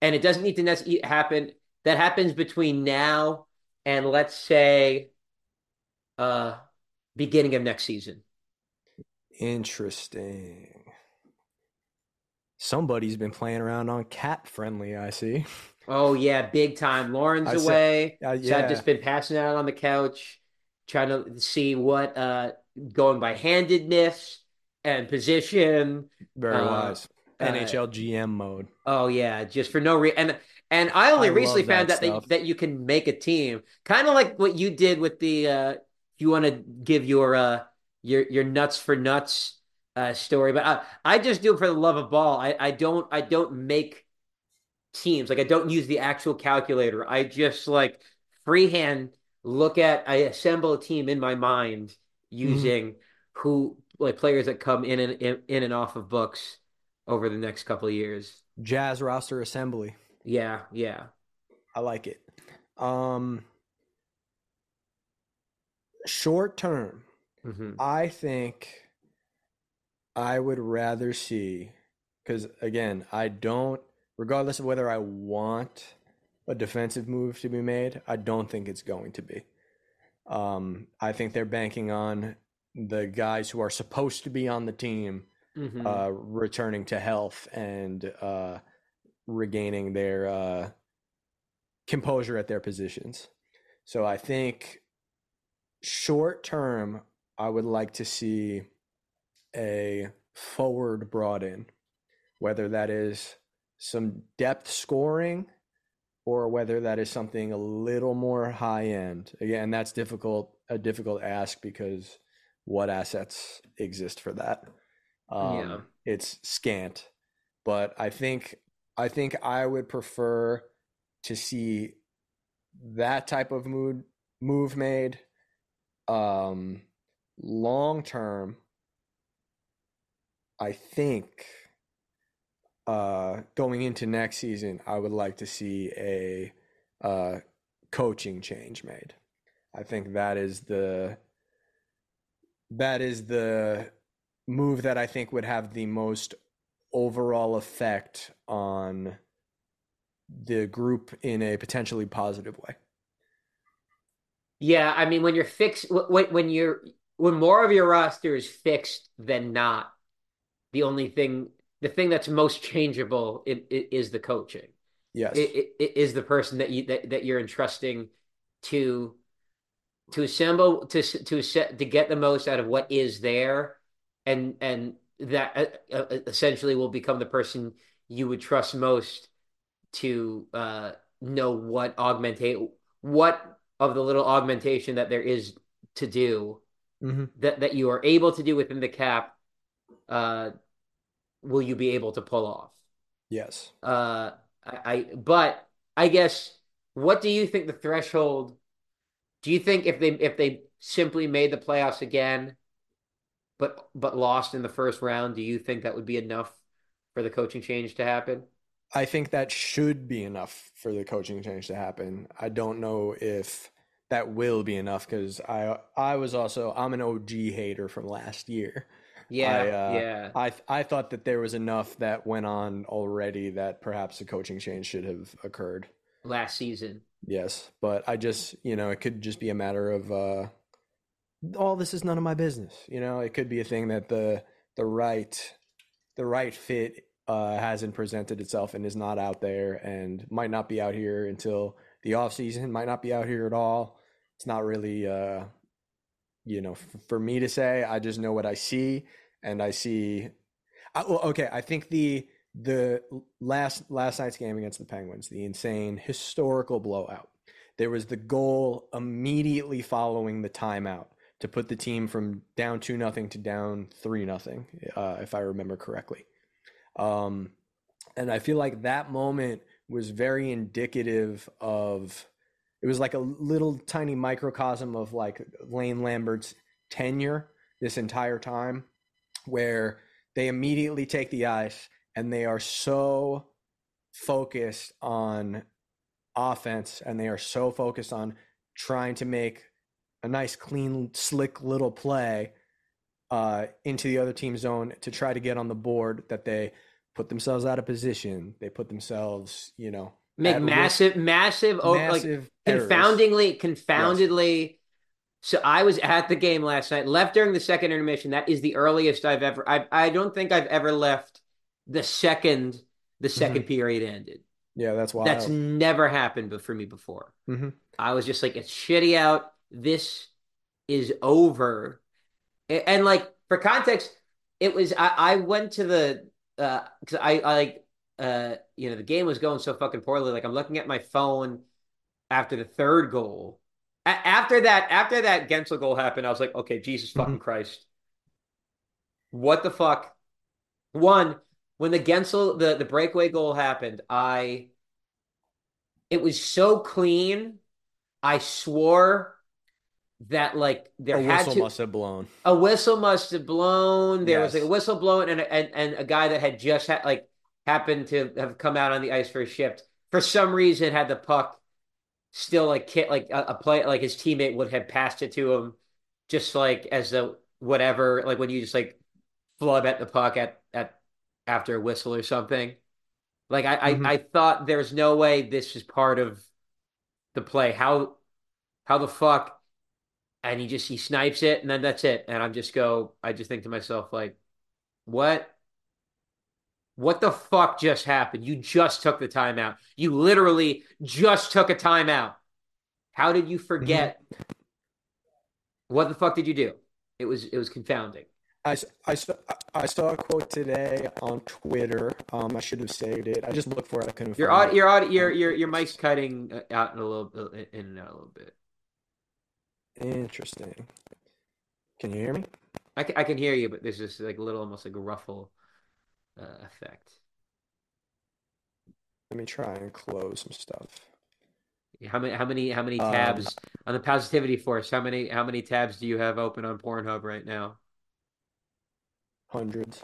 and it doesn't need to necessarily happen. That happens between now and let's say, uh, beginning of next season. Interesting. Somebody's been playing around on CapFriendly, I see. Oh yeah, big time. Lauren's I said- away. Uh, So. I've just been passing out on the couch, trying to see what uh going by handedness and position. Very uh, wise. uh, NHL GM mode. Oh yeah, just for no reason. And and I only I recently that found out that, stuff. that you can make a team, kind of like what you did with the. uh you want to give your uh your your nuts for nuts uh story, but I I just do it for the love of ball. I I don't I don't make teams like I don't use the actual calculator. I just like freehand look at I assemble a team in my mind using who like players that come in and in, in and off of books over the next couple of years. Jazz roster assembly. Yeah, yeah. I like it. Um short term, hmm I think I would rather see because again, I don't regardless of whether I want a defensive move to be made, I don't think it's going to be. Um, I think they're banking on the guys who are supposed to be on the team hmm uh, returning to health and uh, regaining their uh, composure at their positions. So I think short term, I would like to see a forward brought in, whether that is some depth scoring or whether that is something a little more high end. Again, that's difficult a difficult ask because what assets exist for that? Um, Yeah. It's scant, but I think I think I would prefer to see that type of mood move made. Um, long term, I think uh, going into next season, I would like to see a uh, coaching change made. I think that is the that is the move that I think would have the most overall effect on the group in a potentially positive way. Yeah, I mean when you're fixed when when you're when more of your roster is fixed than not, the only thing the thing that's most changeable it, it is the coaching. Yes, it, it is the person that you that, that you're entrusting to to assemble to to set to get the most out of what is there, and and that uh, uh, essentially will become the person you would trust most to uh, know what augmentate what of the little augmentation that there is to do mm-hmm. that that you are able to do within the cap uh, will you be able to pull off yes uh, I, I but i guess what do you think the threshold do you think if they if they simply made the playoffs again but but lost in the first round, do you think that would be enough for the coaching change to happen? I think that should be enough for the coaching change to happen. I don't know if that will be enough because I I was also I'm an OG hater from last year. Yeah, I, uh, yeah. I I thought that there was enough that went on already that perhaps a coaching change should have occurred last season. Yes, but I just you know it could just be a matter of uh, all this is none of my business. You know, it could be a thing that the the right the right fit uh, hasn't presented itself and is not out there and might not be out here until the off season. Might not be out here at all. It's not really, uh, you know, f- for me to say. I just know what I see, and I see. I, well, okay, I think the the last last night's game against the Penguins, the insane historical blowout. There was the goal immediately following the timeout to put the team from down two nothing to down three nothing, uh, if I remember correctly. Um, and I feel like that moment was very indicative of. It was like a little tiny microcosm of like Lane Lambert's tenure this entire time, where they immediately take the ice and they are so focused on offense and they are so focused on trying to make a nice, clean, slick little play uh, into the other team's zone to try to get on the board that they put themselves out of position. They put themselves, you know, make massive, risk. massive, massive like confoundingly, confoundedly. Yes. So I was at the game last night, left during the second intermission. That is the earliest I've ever. I I don't think I've ever left the second the 2nd mm-hmm. period ended. Yeah, that's why that's never happened for me before. Mm-hmm. I was just like, it's shitty out this is over. And, and like for context, it was I, I went to the uh because I, I like uh you know the game was going so fucking poorly. Like I'm looking at my phone after the third goal. After that, after that Guentzel goal happened, I was like, okay, Jesus fucking mm-hmm. Christ. What the fuck? One, when the Guentzel, the, the breakaway goal happened, I it was so clean. I swore that like there a had whistle to, must have blown. A whistle must have blown. There yes. was like a whistle blown, and, and and a guy that had just had like happened to have come out on the ice for a shift for some reason had the puck still like kit like a, a play like his teammate would have passed it to him just like as a whatever like when you just like flub at the puck at at after a whistle or something. Like I, mm-hmm. I, I thought there's no way this is part of the play. How how the fuck and he just he snipes it and then that's it and i'm just go i just think to myself like what what the fuck just happened you just took the timeout you literally just took a timeout how did you forget mm-hmm. what the fuck did you do it was it was confounding I, I, saw, I saw a quote today on Twitter. Um, I should have saved it. I just looked for it. I couldn't. Your audio, your audio, your your your mic's cutting uh, out in a little in and out a little bit. Interesting. Can you hear me? I can, I can hear you, but there's just like a little, almost like a ruffle uh, effect. Let me try and close some stuff. How many how many how many Um, tabs on the positivity force? How many how many tabs do you have open on Pornhub right now? hundreds,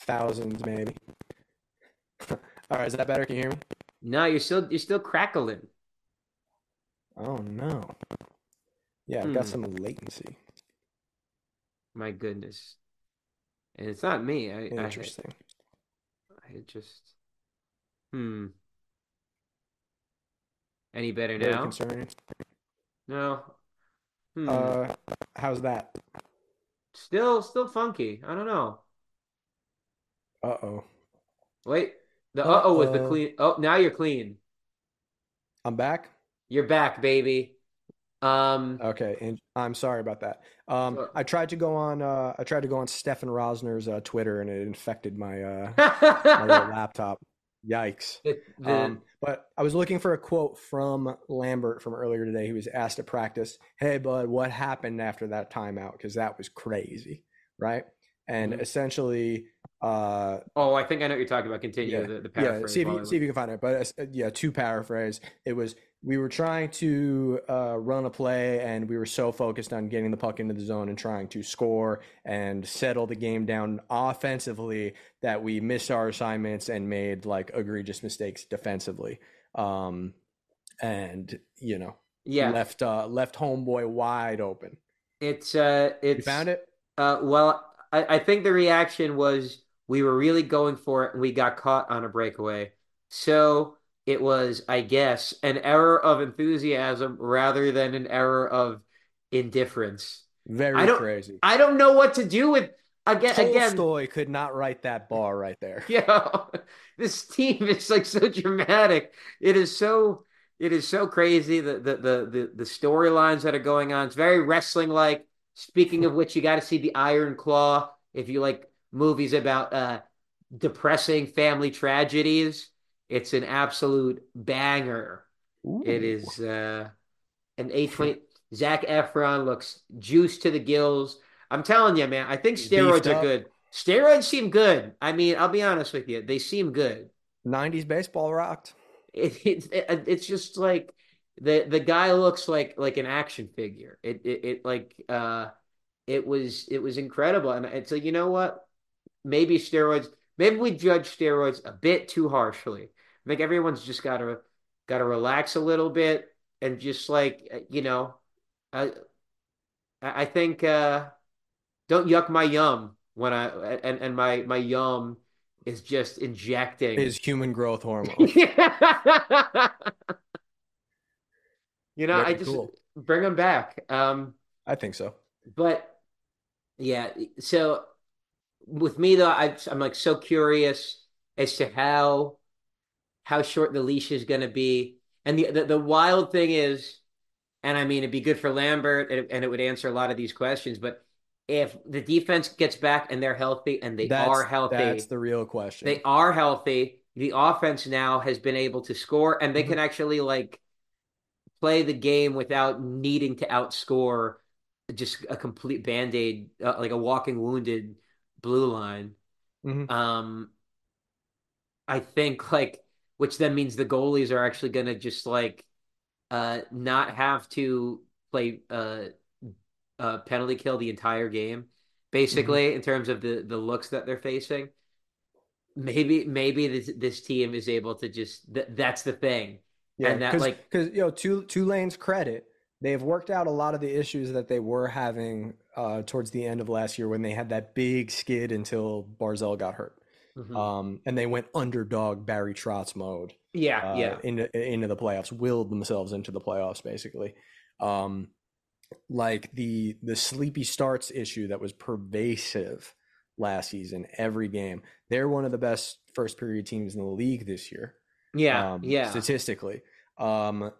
thousands, maybe. All right, is that better? Can you hear me? No, you're still you're still crackling. Oh no. Yeah, I've got Hmm. some latency. My goodness. And it's not me. I I, Interesting. I just hmm. Any better Very now? concerning. No. Hmm. Uh, how's that? Still still funky. I don't know. Uh oh. Wait. The uh-oh was the clean. Oh, now you're clean. I'm back. You're back, baby. Um Okay, and I'm sorry about that. Um, Sure. I tried to go on. Uh, I tried to go on Stefen Rosner's uh, Twitter, and it infected my uh, my laptop. Yikes. the, the, Um, but I was looking for a quote from Lambert from earlier today. He was asked at practice, "Hey, bud, what happened after that timeout? Because that was crazy, right?" And Mhm. essentially, uh, oh, I think I know what you're talking about. Continue Yeah, the, the yeah, see if you see if you can find it. But uh, yeah, to paraphrase, it was we were trying to uh, run a play, and we were so focused on getting the puck into the zone and trying to score and settle the game down offensively that we missed our assignments and made like egregious mistakes defensively. Um, and you know, yeah, left uh, left homeboy wide open. it's uh, it's You found it? Uh, well, I, I think the reaction was we were really going for it and we got caught on a breakaway. So it was, I guess, an error of enthusiasm rather than an error of indifference. Very I crazy. I don't know what to do with again. Again, Tolstoy could not write that bar right there. yeah, this team is like so dramatic. It is so it is so crazy the the the the, the storylines that are going on. It's very wrestling like. Speaking of which, you got to see the Iron Claw if you like movies about uh depressing family tragedies. It's an absolute banger. It Ooh. is uh an A24 Zac Efron looks juiced to the gills. I'm telling you, man, I think steroids are good. Steroids seem good. I mean, I'll be honest with you. They seem good. 90s baseball rocked. It, it, it it's just like the the guy looks like like an action figure. It it, it like uh it was it was incredible. And, and so you know what? Maybe steroids maybe we judge steroids a bit too harshly. I think everyone's just gotta gotta relax a little bit and just like uh, you know I I think uh don't yuck my yum when I and and my my yum is just injecting His human growth hormone. You know, I just cool. bring them back. Um, I think so. but yeah, so with me though, I, I'm like so curious as to how how short the leash is going to be, and the, the the wild thing is, and I mean, it'd be good for Lambert, and it, and it would answer a lot of these questions. But if the defense gets back and they're healthy, and they that's, are healthy, That's the real question. they are healthy. The offense now has been able to score, and they Mhm. can actually like play the game without needing to outscore just a complete band-aid, uh, like a walking wounded blue line. Mhm. Um, I think like, which then means the goalies are actually going to just like uh not have to play uh uh penalty kill the entire game, basically in terms of the the looks that they're facing. Maybe maybe this this team is able to just th that's the thing. yeah, and that, cause, like- because you know, two Tulane's credit, they have worked out a lot of the issues that they were having uh, towards the end of last year when they had that big skid until Barzal got hurt. Mhm. Um, and they went underdog Barry Trotz mode. yeah, uh, yeah. into into the playoffs, willed themselves into the playoffs basically. Um, like the the sleepy starts issue that was pervasive last season, every game. They're one of the best first period teams in the league this year. Yeah, um, yeah. statistically. Um,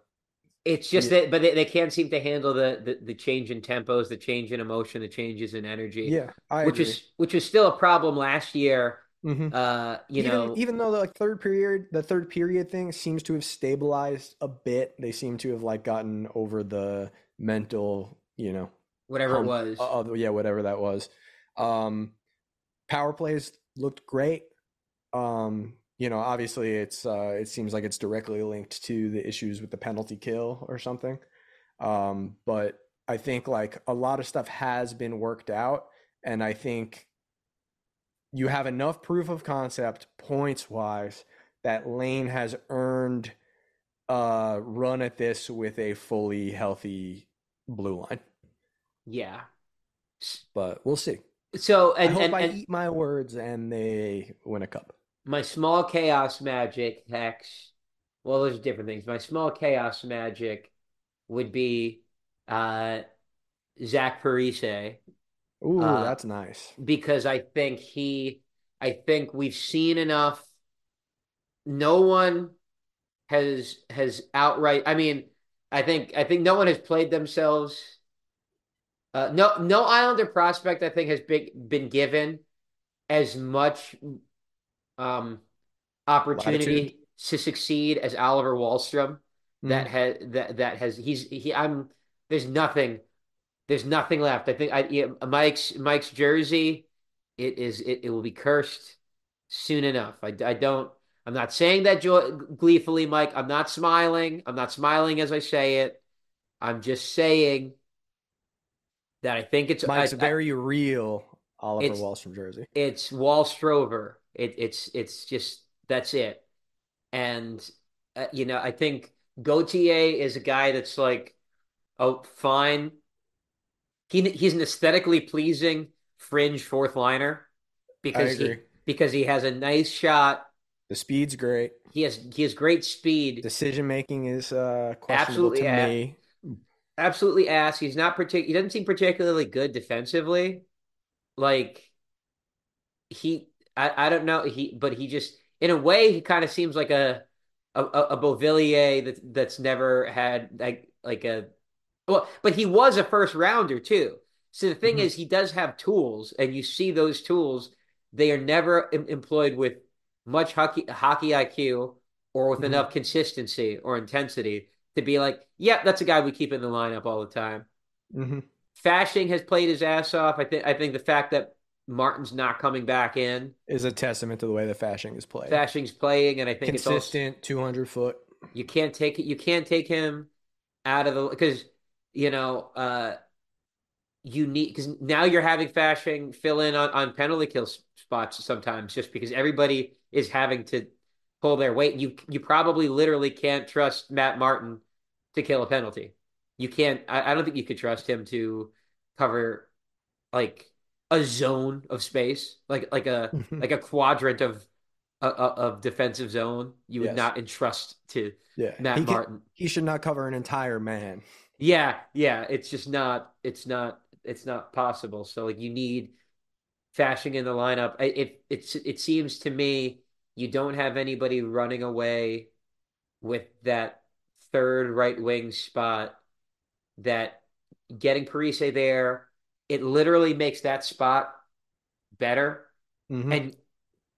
It's just Yeah. that, but they, they can't seem to handle the, the the change in tempos, the change in emotion, the changes in energy. yeah, I which agree. is which was still a problem last year. Mhm. Uh, you even, know, even though the like third period, the third period thing seems to have stabilized a bit. They seem to have like gotten over the mental, you know, whatever it was. of- yeah, whatever that was. Um, power plays looked great. Um, you know, obviously it's uh, it seems like it's directly linked to the issues with the penalty kill or something. Um, but I think like a lot of stuff has been worked out, and I think you have enough proof of concept points wise that Lane has earned a run at this with a fully healthy blue line. Yeah. But we'll see. So and I hope and, I and eat my words and they win a cup. my small chaos magic hex. Well, there's different things. My small chaos magic would be uh Zach Parise Ooh, Uh, that's nice. because I think he I think we've seen enough. No one has has outright I mean, I think I think no one has played themselves uh no no Islander prospect I think has been been given as much um opportunity Latitude. to succeed as Oliver Wahlstrom that Mm. has that that has he's he I'm there's nothing there's nothing left. I think I yeah, Mike's Mike's jersey it is it, it will be cursed soon enough. I, I don't I'm not saying that joy, gleefully, Mike. I'm not smiling. I'm not smiling as I say it. I'm just saying that I think it's Mike's I- a I- very real Oliver Wahlstrom jersey. it's Wall Strover. It, it's it's just that's it. And uh, you know, I think Gauthier is a guy that's like, oh, fine. He he's an aesthetically pleasing fringe fourth liner because he because he has a nice shot. The speed's great. He has he has great speed. Decision making is uh, questionable Absolutely, to yeah. me. Absolutely ass. He's not partic- he doesn't seem particularly good defensively. Like he I, I don't know he but he just in a way he kind of seems like a a, a Beauvillier that that's never had like like a well but he was a first rounder too. So the thing Mhm. is he does have tools and you see those tools they are never em- employed with much hockey hockey IQ or with Mhm. enough consistency or intensity to be like, yeah, that's a guy we keep in the lineup all the time. hmm Fasching has played his ass off. I think I think the fact that Martin's not coming back in, Is a testament to the way the Fasching is played. Fasching's playing, and I think it's also Consistent, 200 foot. you can't take it. You can't take him out of the because you know uh you need because now you're having Fasching fill in on on penalty kill spots sometimes just because everybody is having to pull their weight. You you probably literally can't trust Matt Martin to kill a penalty. You can't. I, I don't think you could trust him to cover like a zone of space, like like a like a quadrant of uh, of defensive zone. You would Yes. not entrust to yeah. Matt he, can- Martin. he should not cover an entire man. Yeah, yeah. It's just not. It's not. It's not possible. So like you need Fasching in the lineup. I- It it's it seems to me you don't have anybody running away with that third right wing spot. That getting Parise there, it literally makes that spot better. Mhm. And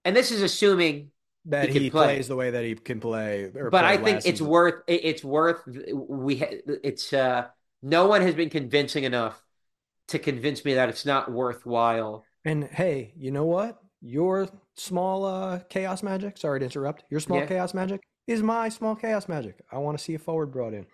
and this is assuming that he he, play. plays the way that he can play. but I think it's season. worth it's worth we it's uh no one has been convincing enough to convince me that it's not worthwhile. And hey, you know what? Your small uh, chaos magic. Sorry to interrupt. Your small Yeah. chaos magic is my small chaos magic. I want to see a forward brought in.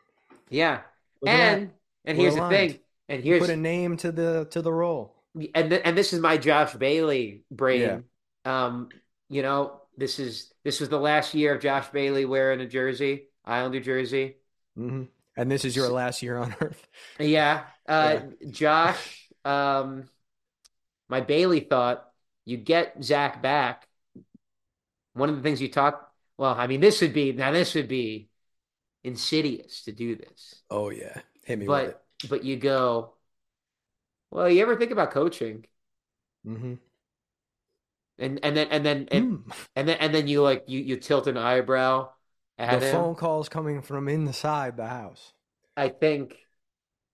Yeah. Look at that. and and We're here's the thing. And here's put a name to the to the role. and th- and this is my Josh Bailey brain. Um, you know, this is this was the last year of Josh Bailey wearing a jersey, Islander jersey. hmm And this is your last year on Earth. Yeah. Uh Josh, um my Bailey thought you get Zach back. One of the things you talk well, I mean this would be now this would be insidious to do this. Oh yeah, hit me with it. But but you go, well, you ever think about coaching? hmm And and then and then and, Mm. and then and then you like you you tilt an eyebrow at The him. phone calls coming from inside the house. I think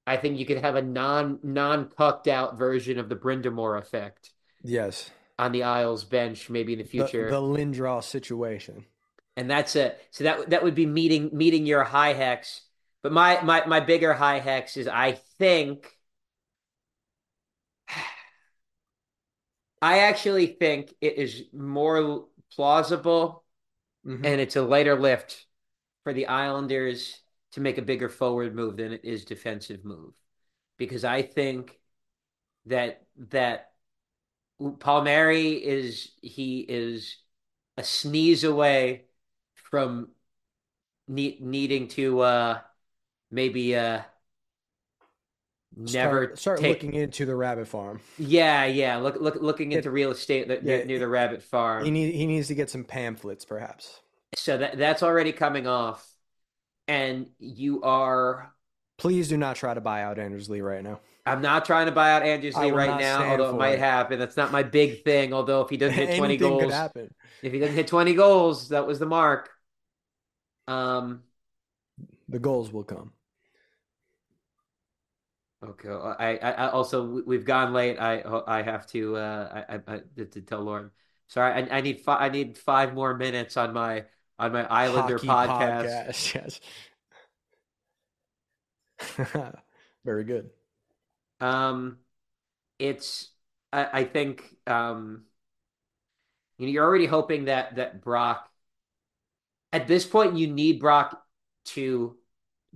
I think you could have a non non pucked out version of the Brind'Amour effect Yes, on the Isles bench maybe in the the, future. the Lindros situation. and that's it so that that would be meeting meeting your high hex. But my my my bigger high hex is I think I actually think it is more plausible Mhm. and it's a lighter lift for the Islanders to make a bigger forward move than it is defensive move. Because I think that that Palmieri is he is a sneeze away from ne needing to uh maybe uh never start, start take looking into the rabbit farm. yeah yeah look look looking It- into real estate that, yeah, near the rabbit farm He need he needs to get some pamphlets, perhaps. so that that's already coming off and you are Please do not try to buy out Anders Lee right now. I'm not trying to buy out Anders Lee right now, although it might it. happen. That's not my big thing. Although if he doesn't hit 20 Anything could goals, if he doesn't hit 20 goals, that was the mark. Um, The goals will come. Okay. I, I, I also we've gone late. I I have to uh I I, I to tell Lauren. Sorry, I, I need five. I need five more minutes on my on my Islander podcast. podcast, Yes. Very good. Um, it's I, I think um, you know, you're already hoping that that Brock. At this point, you need Brock to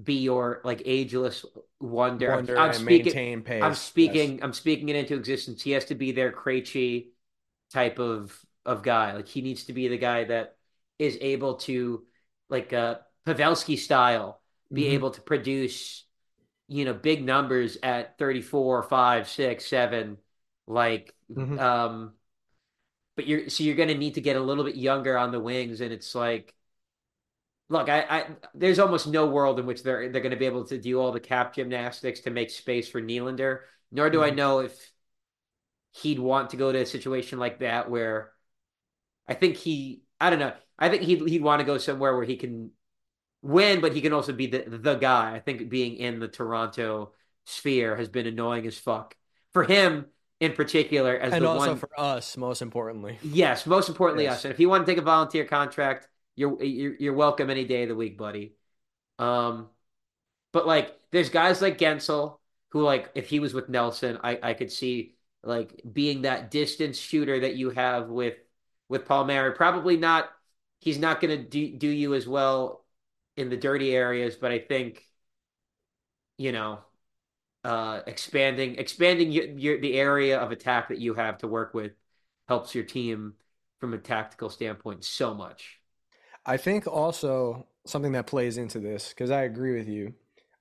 be your like ageless wonder. I'm- I'm, speaking. pace. I'm yes. speaking. I'm speaking it into existence. He has to be their Krejci type of of guy. Like he needs to be the guy that is able to, like uh Pavelski style, be Mhm. able to produce, you know, big numbers at 34, 5, 6, 7. Like Mhm. um but you're so you're gonna need to get a little bit younger on the wings, and it's like look, I, I there's almost no world in which they're they're gonna be able to do all the cap gymnastics to make space for Nylander, nor do I Mhm. know if he'd want to go to a situation like that where I think he I don't know. I think he'd he'd want to go somewhere where he can win, but he can also be the the guy. I think being in the Toronto sphere has been annoying as fuck for him in particular as and the also one. for us, most importantly. yes, most importantly Yes. us. And if you want to take a volunteer contract, you're you're, you're welcome any day of the week, buddy. Um, but like, there's guys like Guentzel who, like, if he was with Nelson, I I could see like being that distance shooter that you have with with Palmieri. Probably not. He's not going to do do you as well in the dirty areas, but I think you know uh expanding expanding your, your the area of attack that you have to work with helps your team from a tactical standpoint so much. I think also something that plays into this, because I agree with you,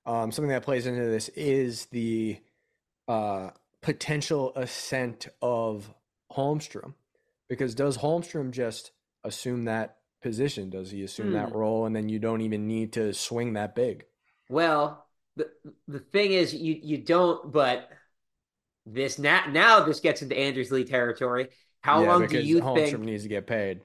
um, something that plays into this is the uh, potential ascent of Holmstrom. Because does Holmstrom just assume that position? Does he assume that Hmm. role and then you don't even need to swing that big? Well, the the thing is you you don't but this now now this gets into Anders Lee territory. How Yeah, long do you Holmstrom think needs to get paid.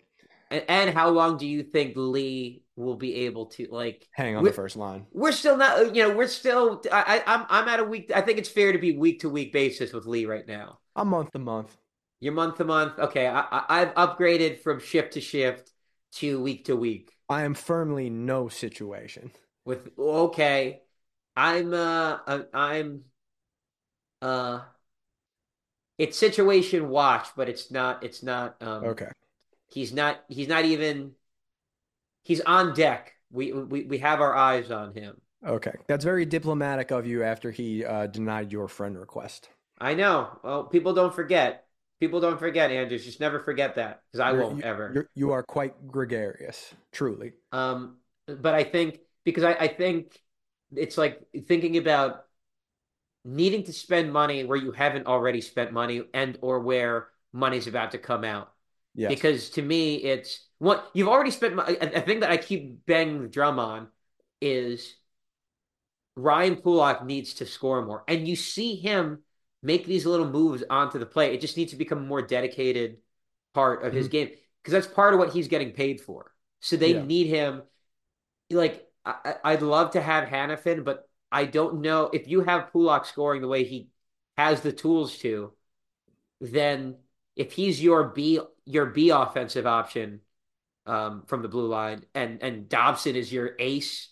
And, and how long do you think Lee will be able to like Hang on the first line. we're still not you know we're still I, I I'm I'm at a week I think it's fair to be week to week basis with Lee right now. A month to month. You're month to month. Okay, I, I I've upgraded from shift to shift to week to week. I am firmly no situation. With okay, I'm uh uh, I'm uh it's situation watch, but it's not it's not um Okay. He's not he's not even he's on deck. We we we have our eyes on him. Okay. That's very diplomatic of you after he uh, denied your friend request. I know. Well, people don't forget. People don't forget, Anders. Just never forget that because I You're- won't you- ever. You are quite gregarious, truly. Um, but I think because I, I think it's like thinking about needing to spend money where you haven't already spent money and or where money's about to come out. Yes. Because to me, it's what you've already spent. mo- A, a thing that I keep banging the drum on is Ryan Pulock needs to score more, and you see him make these little moves onto the play. It just needs to become a more dedicated part of his Mhm. game because that's part of what he's getting paid for. So they Yeah. need him. Like I, I- I'd love to have Hanifin, but I don't know if you have Pulak scoring the way he has the tools to. Then if he's your B your B offensive option um, from the blue line, and and Dobson is your ace,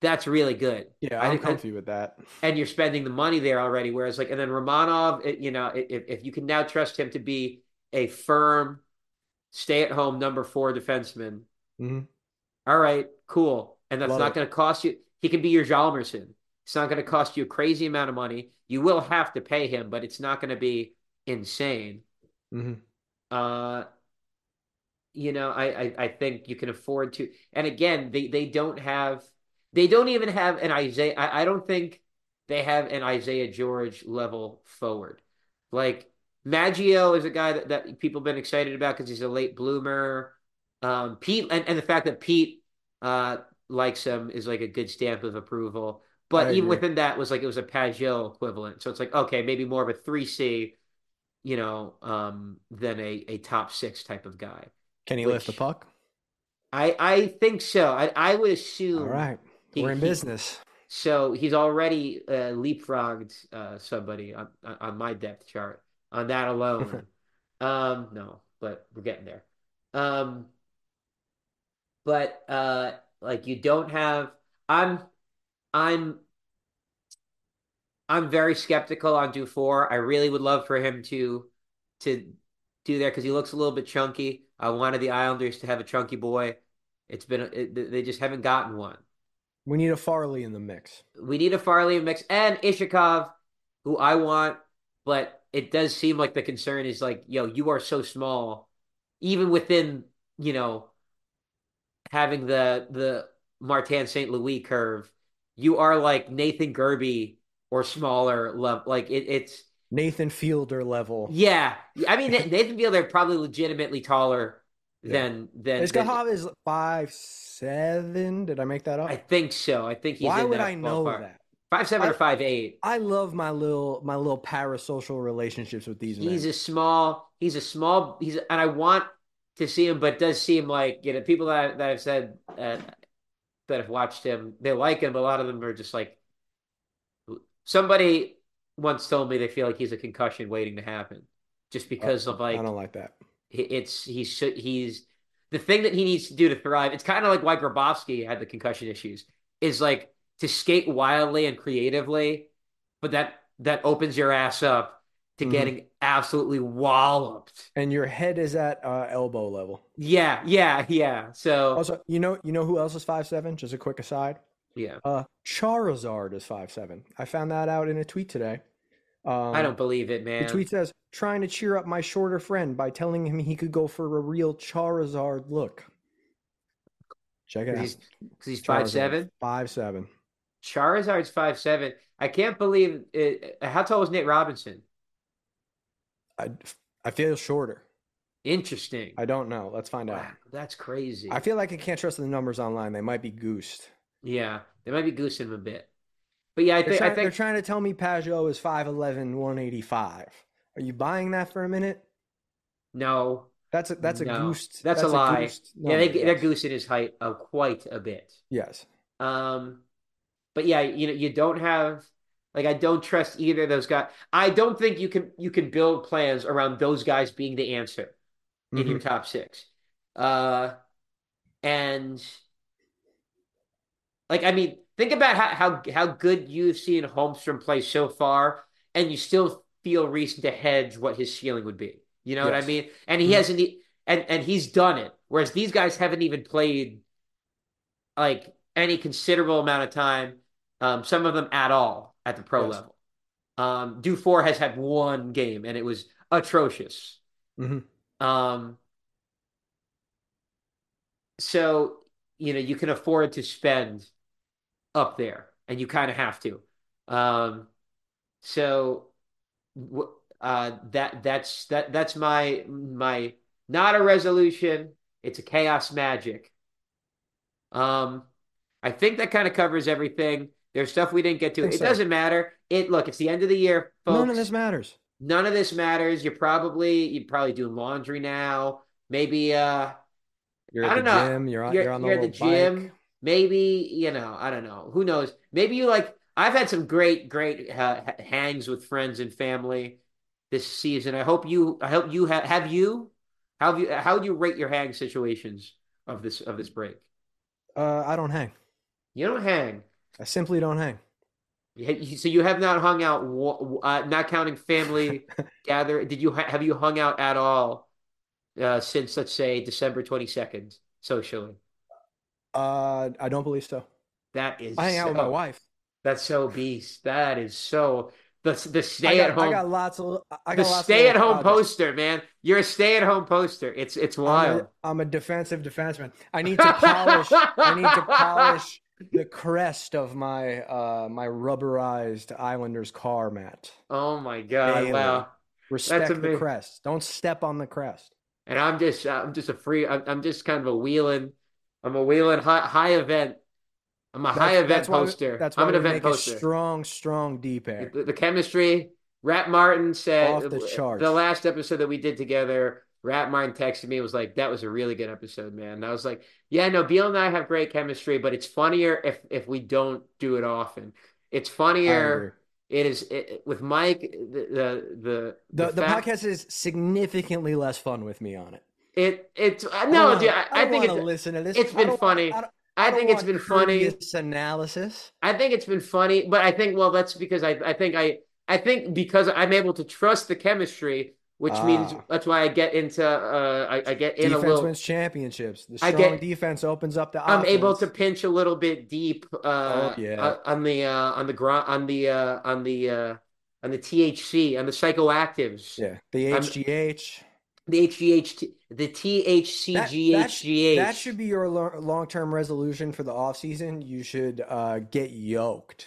that's really good. yeah, I I'm I- comfy with that. And you're spending the money there already. Whereas like, and then Romanov, it, you know, if if you can now trust him to be a firm, stay at home number four defenseman, hmm All right, cool. And that's Love not going to cost you. He can be your Hjalmarsson. It's not going to cost you a crazy amount of money. You will have to pay him, but it's not going to be insane. hmm Uh, you know, I, I I think you can afford to. And again, they they don't have they don't even have an Isaiah. I, I don't think they have an Isaiah George level forward. Like Maggio is a guy that, that people have been excited about because he's a late bloomer. Um, Pete and, and the fact that Pete uh likes him is like a good stamp of approval. I But even agree. within that was like it was a Pageau equivalent. So it's like, okay, maybe more of a 3C, you know, um, than a, a top six type of guy. Can he lift the puck? I I think so. I I would assume right. he We're in he business. so he's already uh, leapfrogged uh, somebody on on my depth chart on that alone. Um, no, but we're getting there. Um, but uh, like you don't have. I'm I'm I'm very skeptical on Dufour. I really would love for him to to do that because he looks a little bit chunky. I wanted the Islanders to have a chunky boy. It's been it, they just haven't gotten one. We need a Farley in the mix. We need a Farley in the mix and Iskhakov, who I want, but it does seem like the concern is like, yo, you are so small, even within you know having the the Martin St. Louis curve, you are like Nathan Gerbe or smaller level. Like it, it's Nathan Fielder level. yeah. I mean Nathan Fielder probably legitimately taller Yeah. than than, Iskhakov is five seven. Did I make that up? I think so. I think he's Why would I know that? Five seven I- or five eight. I love my little my little parasocial relationships with these He's men. a small. He's a small. He's and I want to see him, but it does seem like you know people that that have said uh, that have watched him, they like him. But a lot of them are just like somebody once told me they feel like he's a concussion waiting to happen, just because of like I don't like that. it's he's he's the thing that he needs to do to thrive. It's kind of like why Grabovski had the concussion issues. Is like to skate wildly and creatively, but that that opens your ass up to Mhm. getting absolutely walloped. And your head is at uh, elbow level. Yeah, yeah, yeah. So Also, you know, you know who else is five seven? Just a quick aside. Yeah, Uh, Charizard is five seven. I found that out in a tweet today. Um, I don't believe it, man. The tweet says, "Trying to cheer up my shorter friend by telling him he could go for a real Charizard look." Check it out. Because he's, he's five Charizard, seven. Five seven. Charizard's five seven. I can't believe it. How tall was Nate Robinson? I, I feel shorter. Interesting. I don't know. Let's find out. That's crazy. I feel like I can't trust the numbers online. They might be goosed. Yeah, they might be goosing him a bit. But yeah, I think trying, I they're trying to tell me Pageau is 5'11", 185. Are you buying that for a minute? no. That's a that's a No, goosed. that's a lie. goosed Yeah, they number, they're yes. goosing his height uh, quite a bit. Yes. Um, but yeah, you know, you don't have like I don't trust either of those guys. I don't think you can you can build plans around those guys being the answer in your Mhm. top six. Uh, and like I mean, think about how how how good you've seen Holmstrom play so far, and you still feel reason to hedge what his ceiling would be. You know what I mean? And he Mhm. hasn't, and and he's done it. Whereas these guys haven't even played like any considerable amount of time. Um, some of them at all at the pro Yes. level. Um, Dufour has had one game, and it was atrocious. Mhm. Um, so you know you can afford to spend up there, and you kind of have to. Um, so uh, that that's that that's my my not a resolution. It's a chaos magic. Um, I think that kind of covers everything. There's stuff we didn't get to. It so. doesn't matter. It look, it's the end of the year, folks. None of this matters. None of this matters. You're probably you're probably doing laundry now. Maybe uh You're I at don't the know. gym. You're on. you're, You're, on the you're the gym. bike. Maybe, you know, I don't know. Who knows? Maybe you like I've had some great great uh, hangs with friends and family this season. I hope you I hope you have have you how have you how do you rate your hang situations of this of this break? Uh, I don't hang. You don't hang. I simply don't hang. So you have not hung out, uh, not counting family gather. Did you have you hung out at all uh, since let's say December twenty second socially? Uh, I don't believe so. That is I hang out with my wife. That's so beast. That is so the the stay got, at home I got lots of. I the got lots of stay at home poster, man. You're a stay at home poster. It's it's I'm wild. a, I'm a defensive defenseman. I need to polish. I need to polish the crest of my uh my rubberized Islanders car mat. oh my god! Daily. Wow. Respect the crest. Don't step on the crest. And I'm just I'm just a free. I'm, I'm just kind of a wheeling. I'm a wheeling high high event. I'm a high event that's why we- poster. that's why I'm an event poster. a strong, strong D pair. The, the chemistry. Rat Martin said Off the charts. the last episode that we did together. Rat Martin texted me and was like, "That was a really good episode, man." And I was like, "Yeah, no, Beale and I have great chemistry, but it's funnier if if we don't do it often. It's funnier. It is it, with Mike. The the the The the fact- podcast is significantly less fun with me on it. It it's uh, I no, dude. wanna- I, I think it's listen to this. it's I been funny. I, I think it's been funny. analysis. I think it's been funny, but I think well, that's because I I think I I think because I'm able to trust the chemistry, which means Ah. that's why I get into uh I, I get in a little. wins championships. The I strong get- defense opens up the I'm able to pinch a little bit deep uh, Oh, yeah. uh, on the uh, on the gr- on the uh, on the uh, on the THC on the psychoactives. Yeah, the I'm- HGH. The HGH the That, that, THCGHGH. that should be your long term resolution for the offseason. You should uh, get yoked.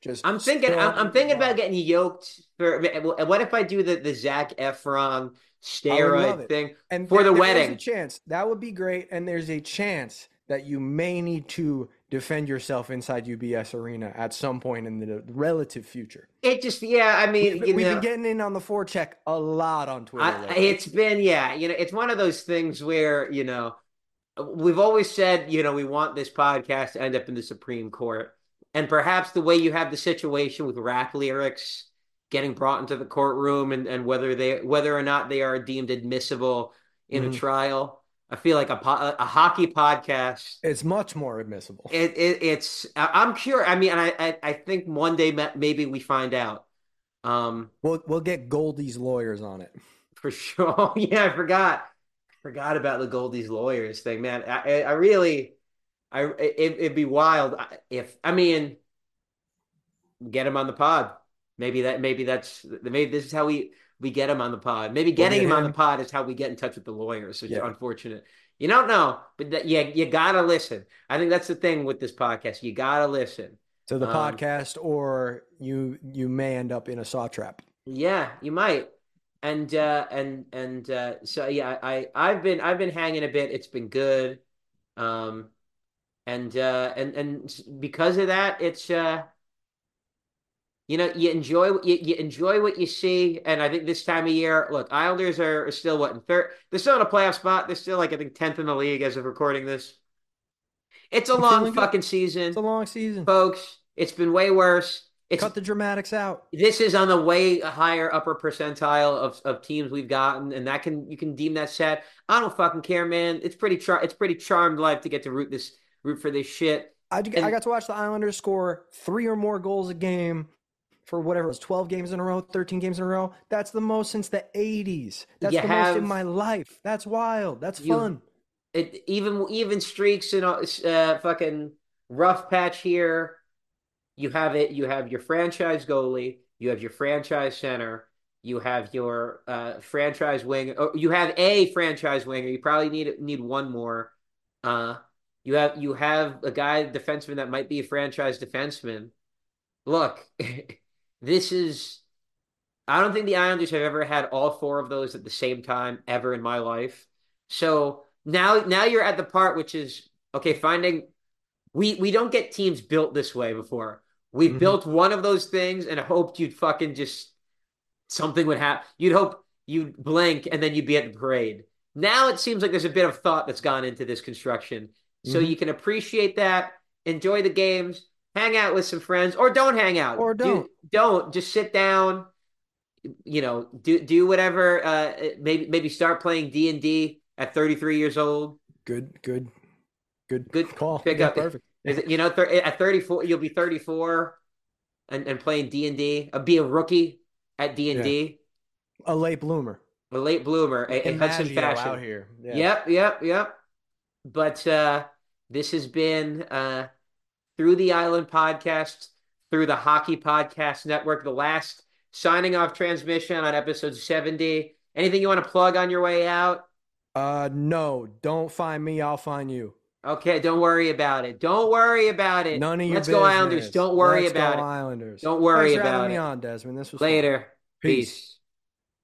Just I'm thinking. I'm, I'm thinking about getting yoked for. What if I do the the Zac Efron steroid thing? and for the there- wedding. A chance that would be great, and there's a chance that you may need to defend yourself inside UBS Arena at some point in the relative future. It just, yeah. I mean, We've, we've know, been getting in on the forecheck a lot on Twitter. I, it's been, yeah. You know, it's one of those things where you know, we've always said, you know, we want this podcast to end up in the Supreme Court, and perhaps the way you have the situation with rap lyrics getting brought into the courtroom, and and whether they whether or not they are deemed admissible in a Mhm. trial. I feel like a po- a hockey podcast it's much more admissible. It, it it's I'm curious. I mean, I, I I think one day maybe we find out. Um, we'll we'll get Goldie's lawyers on it. for sure. yeah, I forgot forgot about the Goldie's lawyers thing, man. I I I really, I it, it'd be wild if I mean, get him on the pod. Maybe that maybe that's maybe this is how we we get him on the pod. Maybe getting him on the pod is how we get in touch with the lawyers. Which is Yeah. unfortunate. You don't know, but that, yeah, you gotta listen. I think that's the thing with this podcast. You gotta listen. to the Um, podcast, or you you may end up in a saw trap. Yeah, you might. And uh and and uh so yeah, I I've been I've been hanging a bit. It's been good. Um and uh and and because of that, it's uh you know, you enjoy you, you enjoy what you see, and I think this time of year, look, Islanders are, are still what in third. They're still in a playoff spot. They're still like I think tenth in the league as of recording this. It's a I'm long feeling good. fucking season, It's a long season. folks. It's been way worse. It's Cut the dramatics out. this is on the way higher upper percentile of, of teams we've gotten, and that can you can deem that sad. I don't fucking care, man. It's pretty char- it's pretty charmed life to get to root this root for this shit. I, And- I got to watch the Islanders score three or more goals a game for whatever it was 12 games in a row, 13 games in a row. That's the most since the 80s. That's You the most in my life. That's wild. That's You- fun. It even even streaks and uh, fucking rough patch here. You have it. You have your franchise goalie. You have your franchise center. You have your uh, franchise wing. Or you have a franchise winger. You probably need need one more. Uh, you have you have a guy defenseman that might be a franchise defenseman. Look, this is. I don't think the Islanders have ever had all four of those at the same time ever in my life. So now now you're at the part which is okay, finding we we don't get teams built this way before. We Mhm. built one of those things and hoped you'd fucking just something would happen. You'd hope you'd blink and then you'd be at the parade. Now it seems like there's a bit of thought that's gone into this construction. So Mhm. you can appreciate that, enjoy the games, hang out with some friends, or don't hang out. Or Do- don't. don't just sit down. You know, do do whatever. Uh, maybe maybe start playing D and D at 33 years old. Good, good, good, Good call. pick Yeah, up. Perfect. Is it, you know, thir- at 34, you'll be 34 and, and playing D and D. Uh, Be a rookie at D and D, A late bloomer. a late bloomer, a, a Hudson Imaggio fashion. out here. Yeah. Yep, yep, yep. But uh This has been uh, through the Island podcast, through the Hockey Podcast Network, the last signing off transmission on episode 70. Anything you want to plug on your way out? Uh, no, don't find me. I'll find you. Okay, don't worry about it. Don't worry about it. None of your Let's business. go Islanders. Don't worry Let's about it. Islanders. Don't worry Thanks for about having it. me on, Desmond. This was fun. Later. Peace. Peace.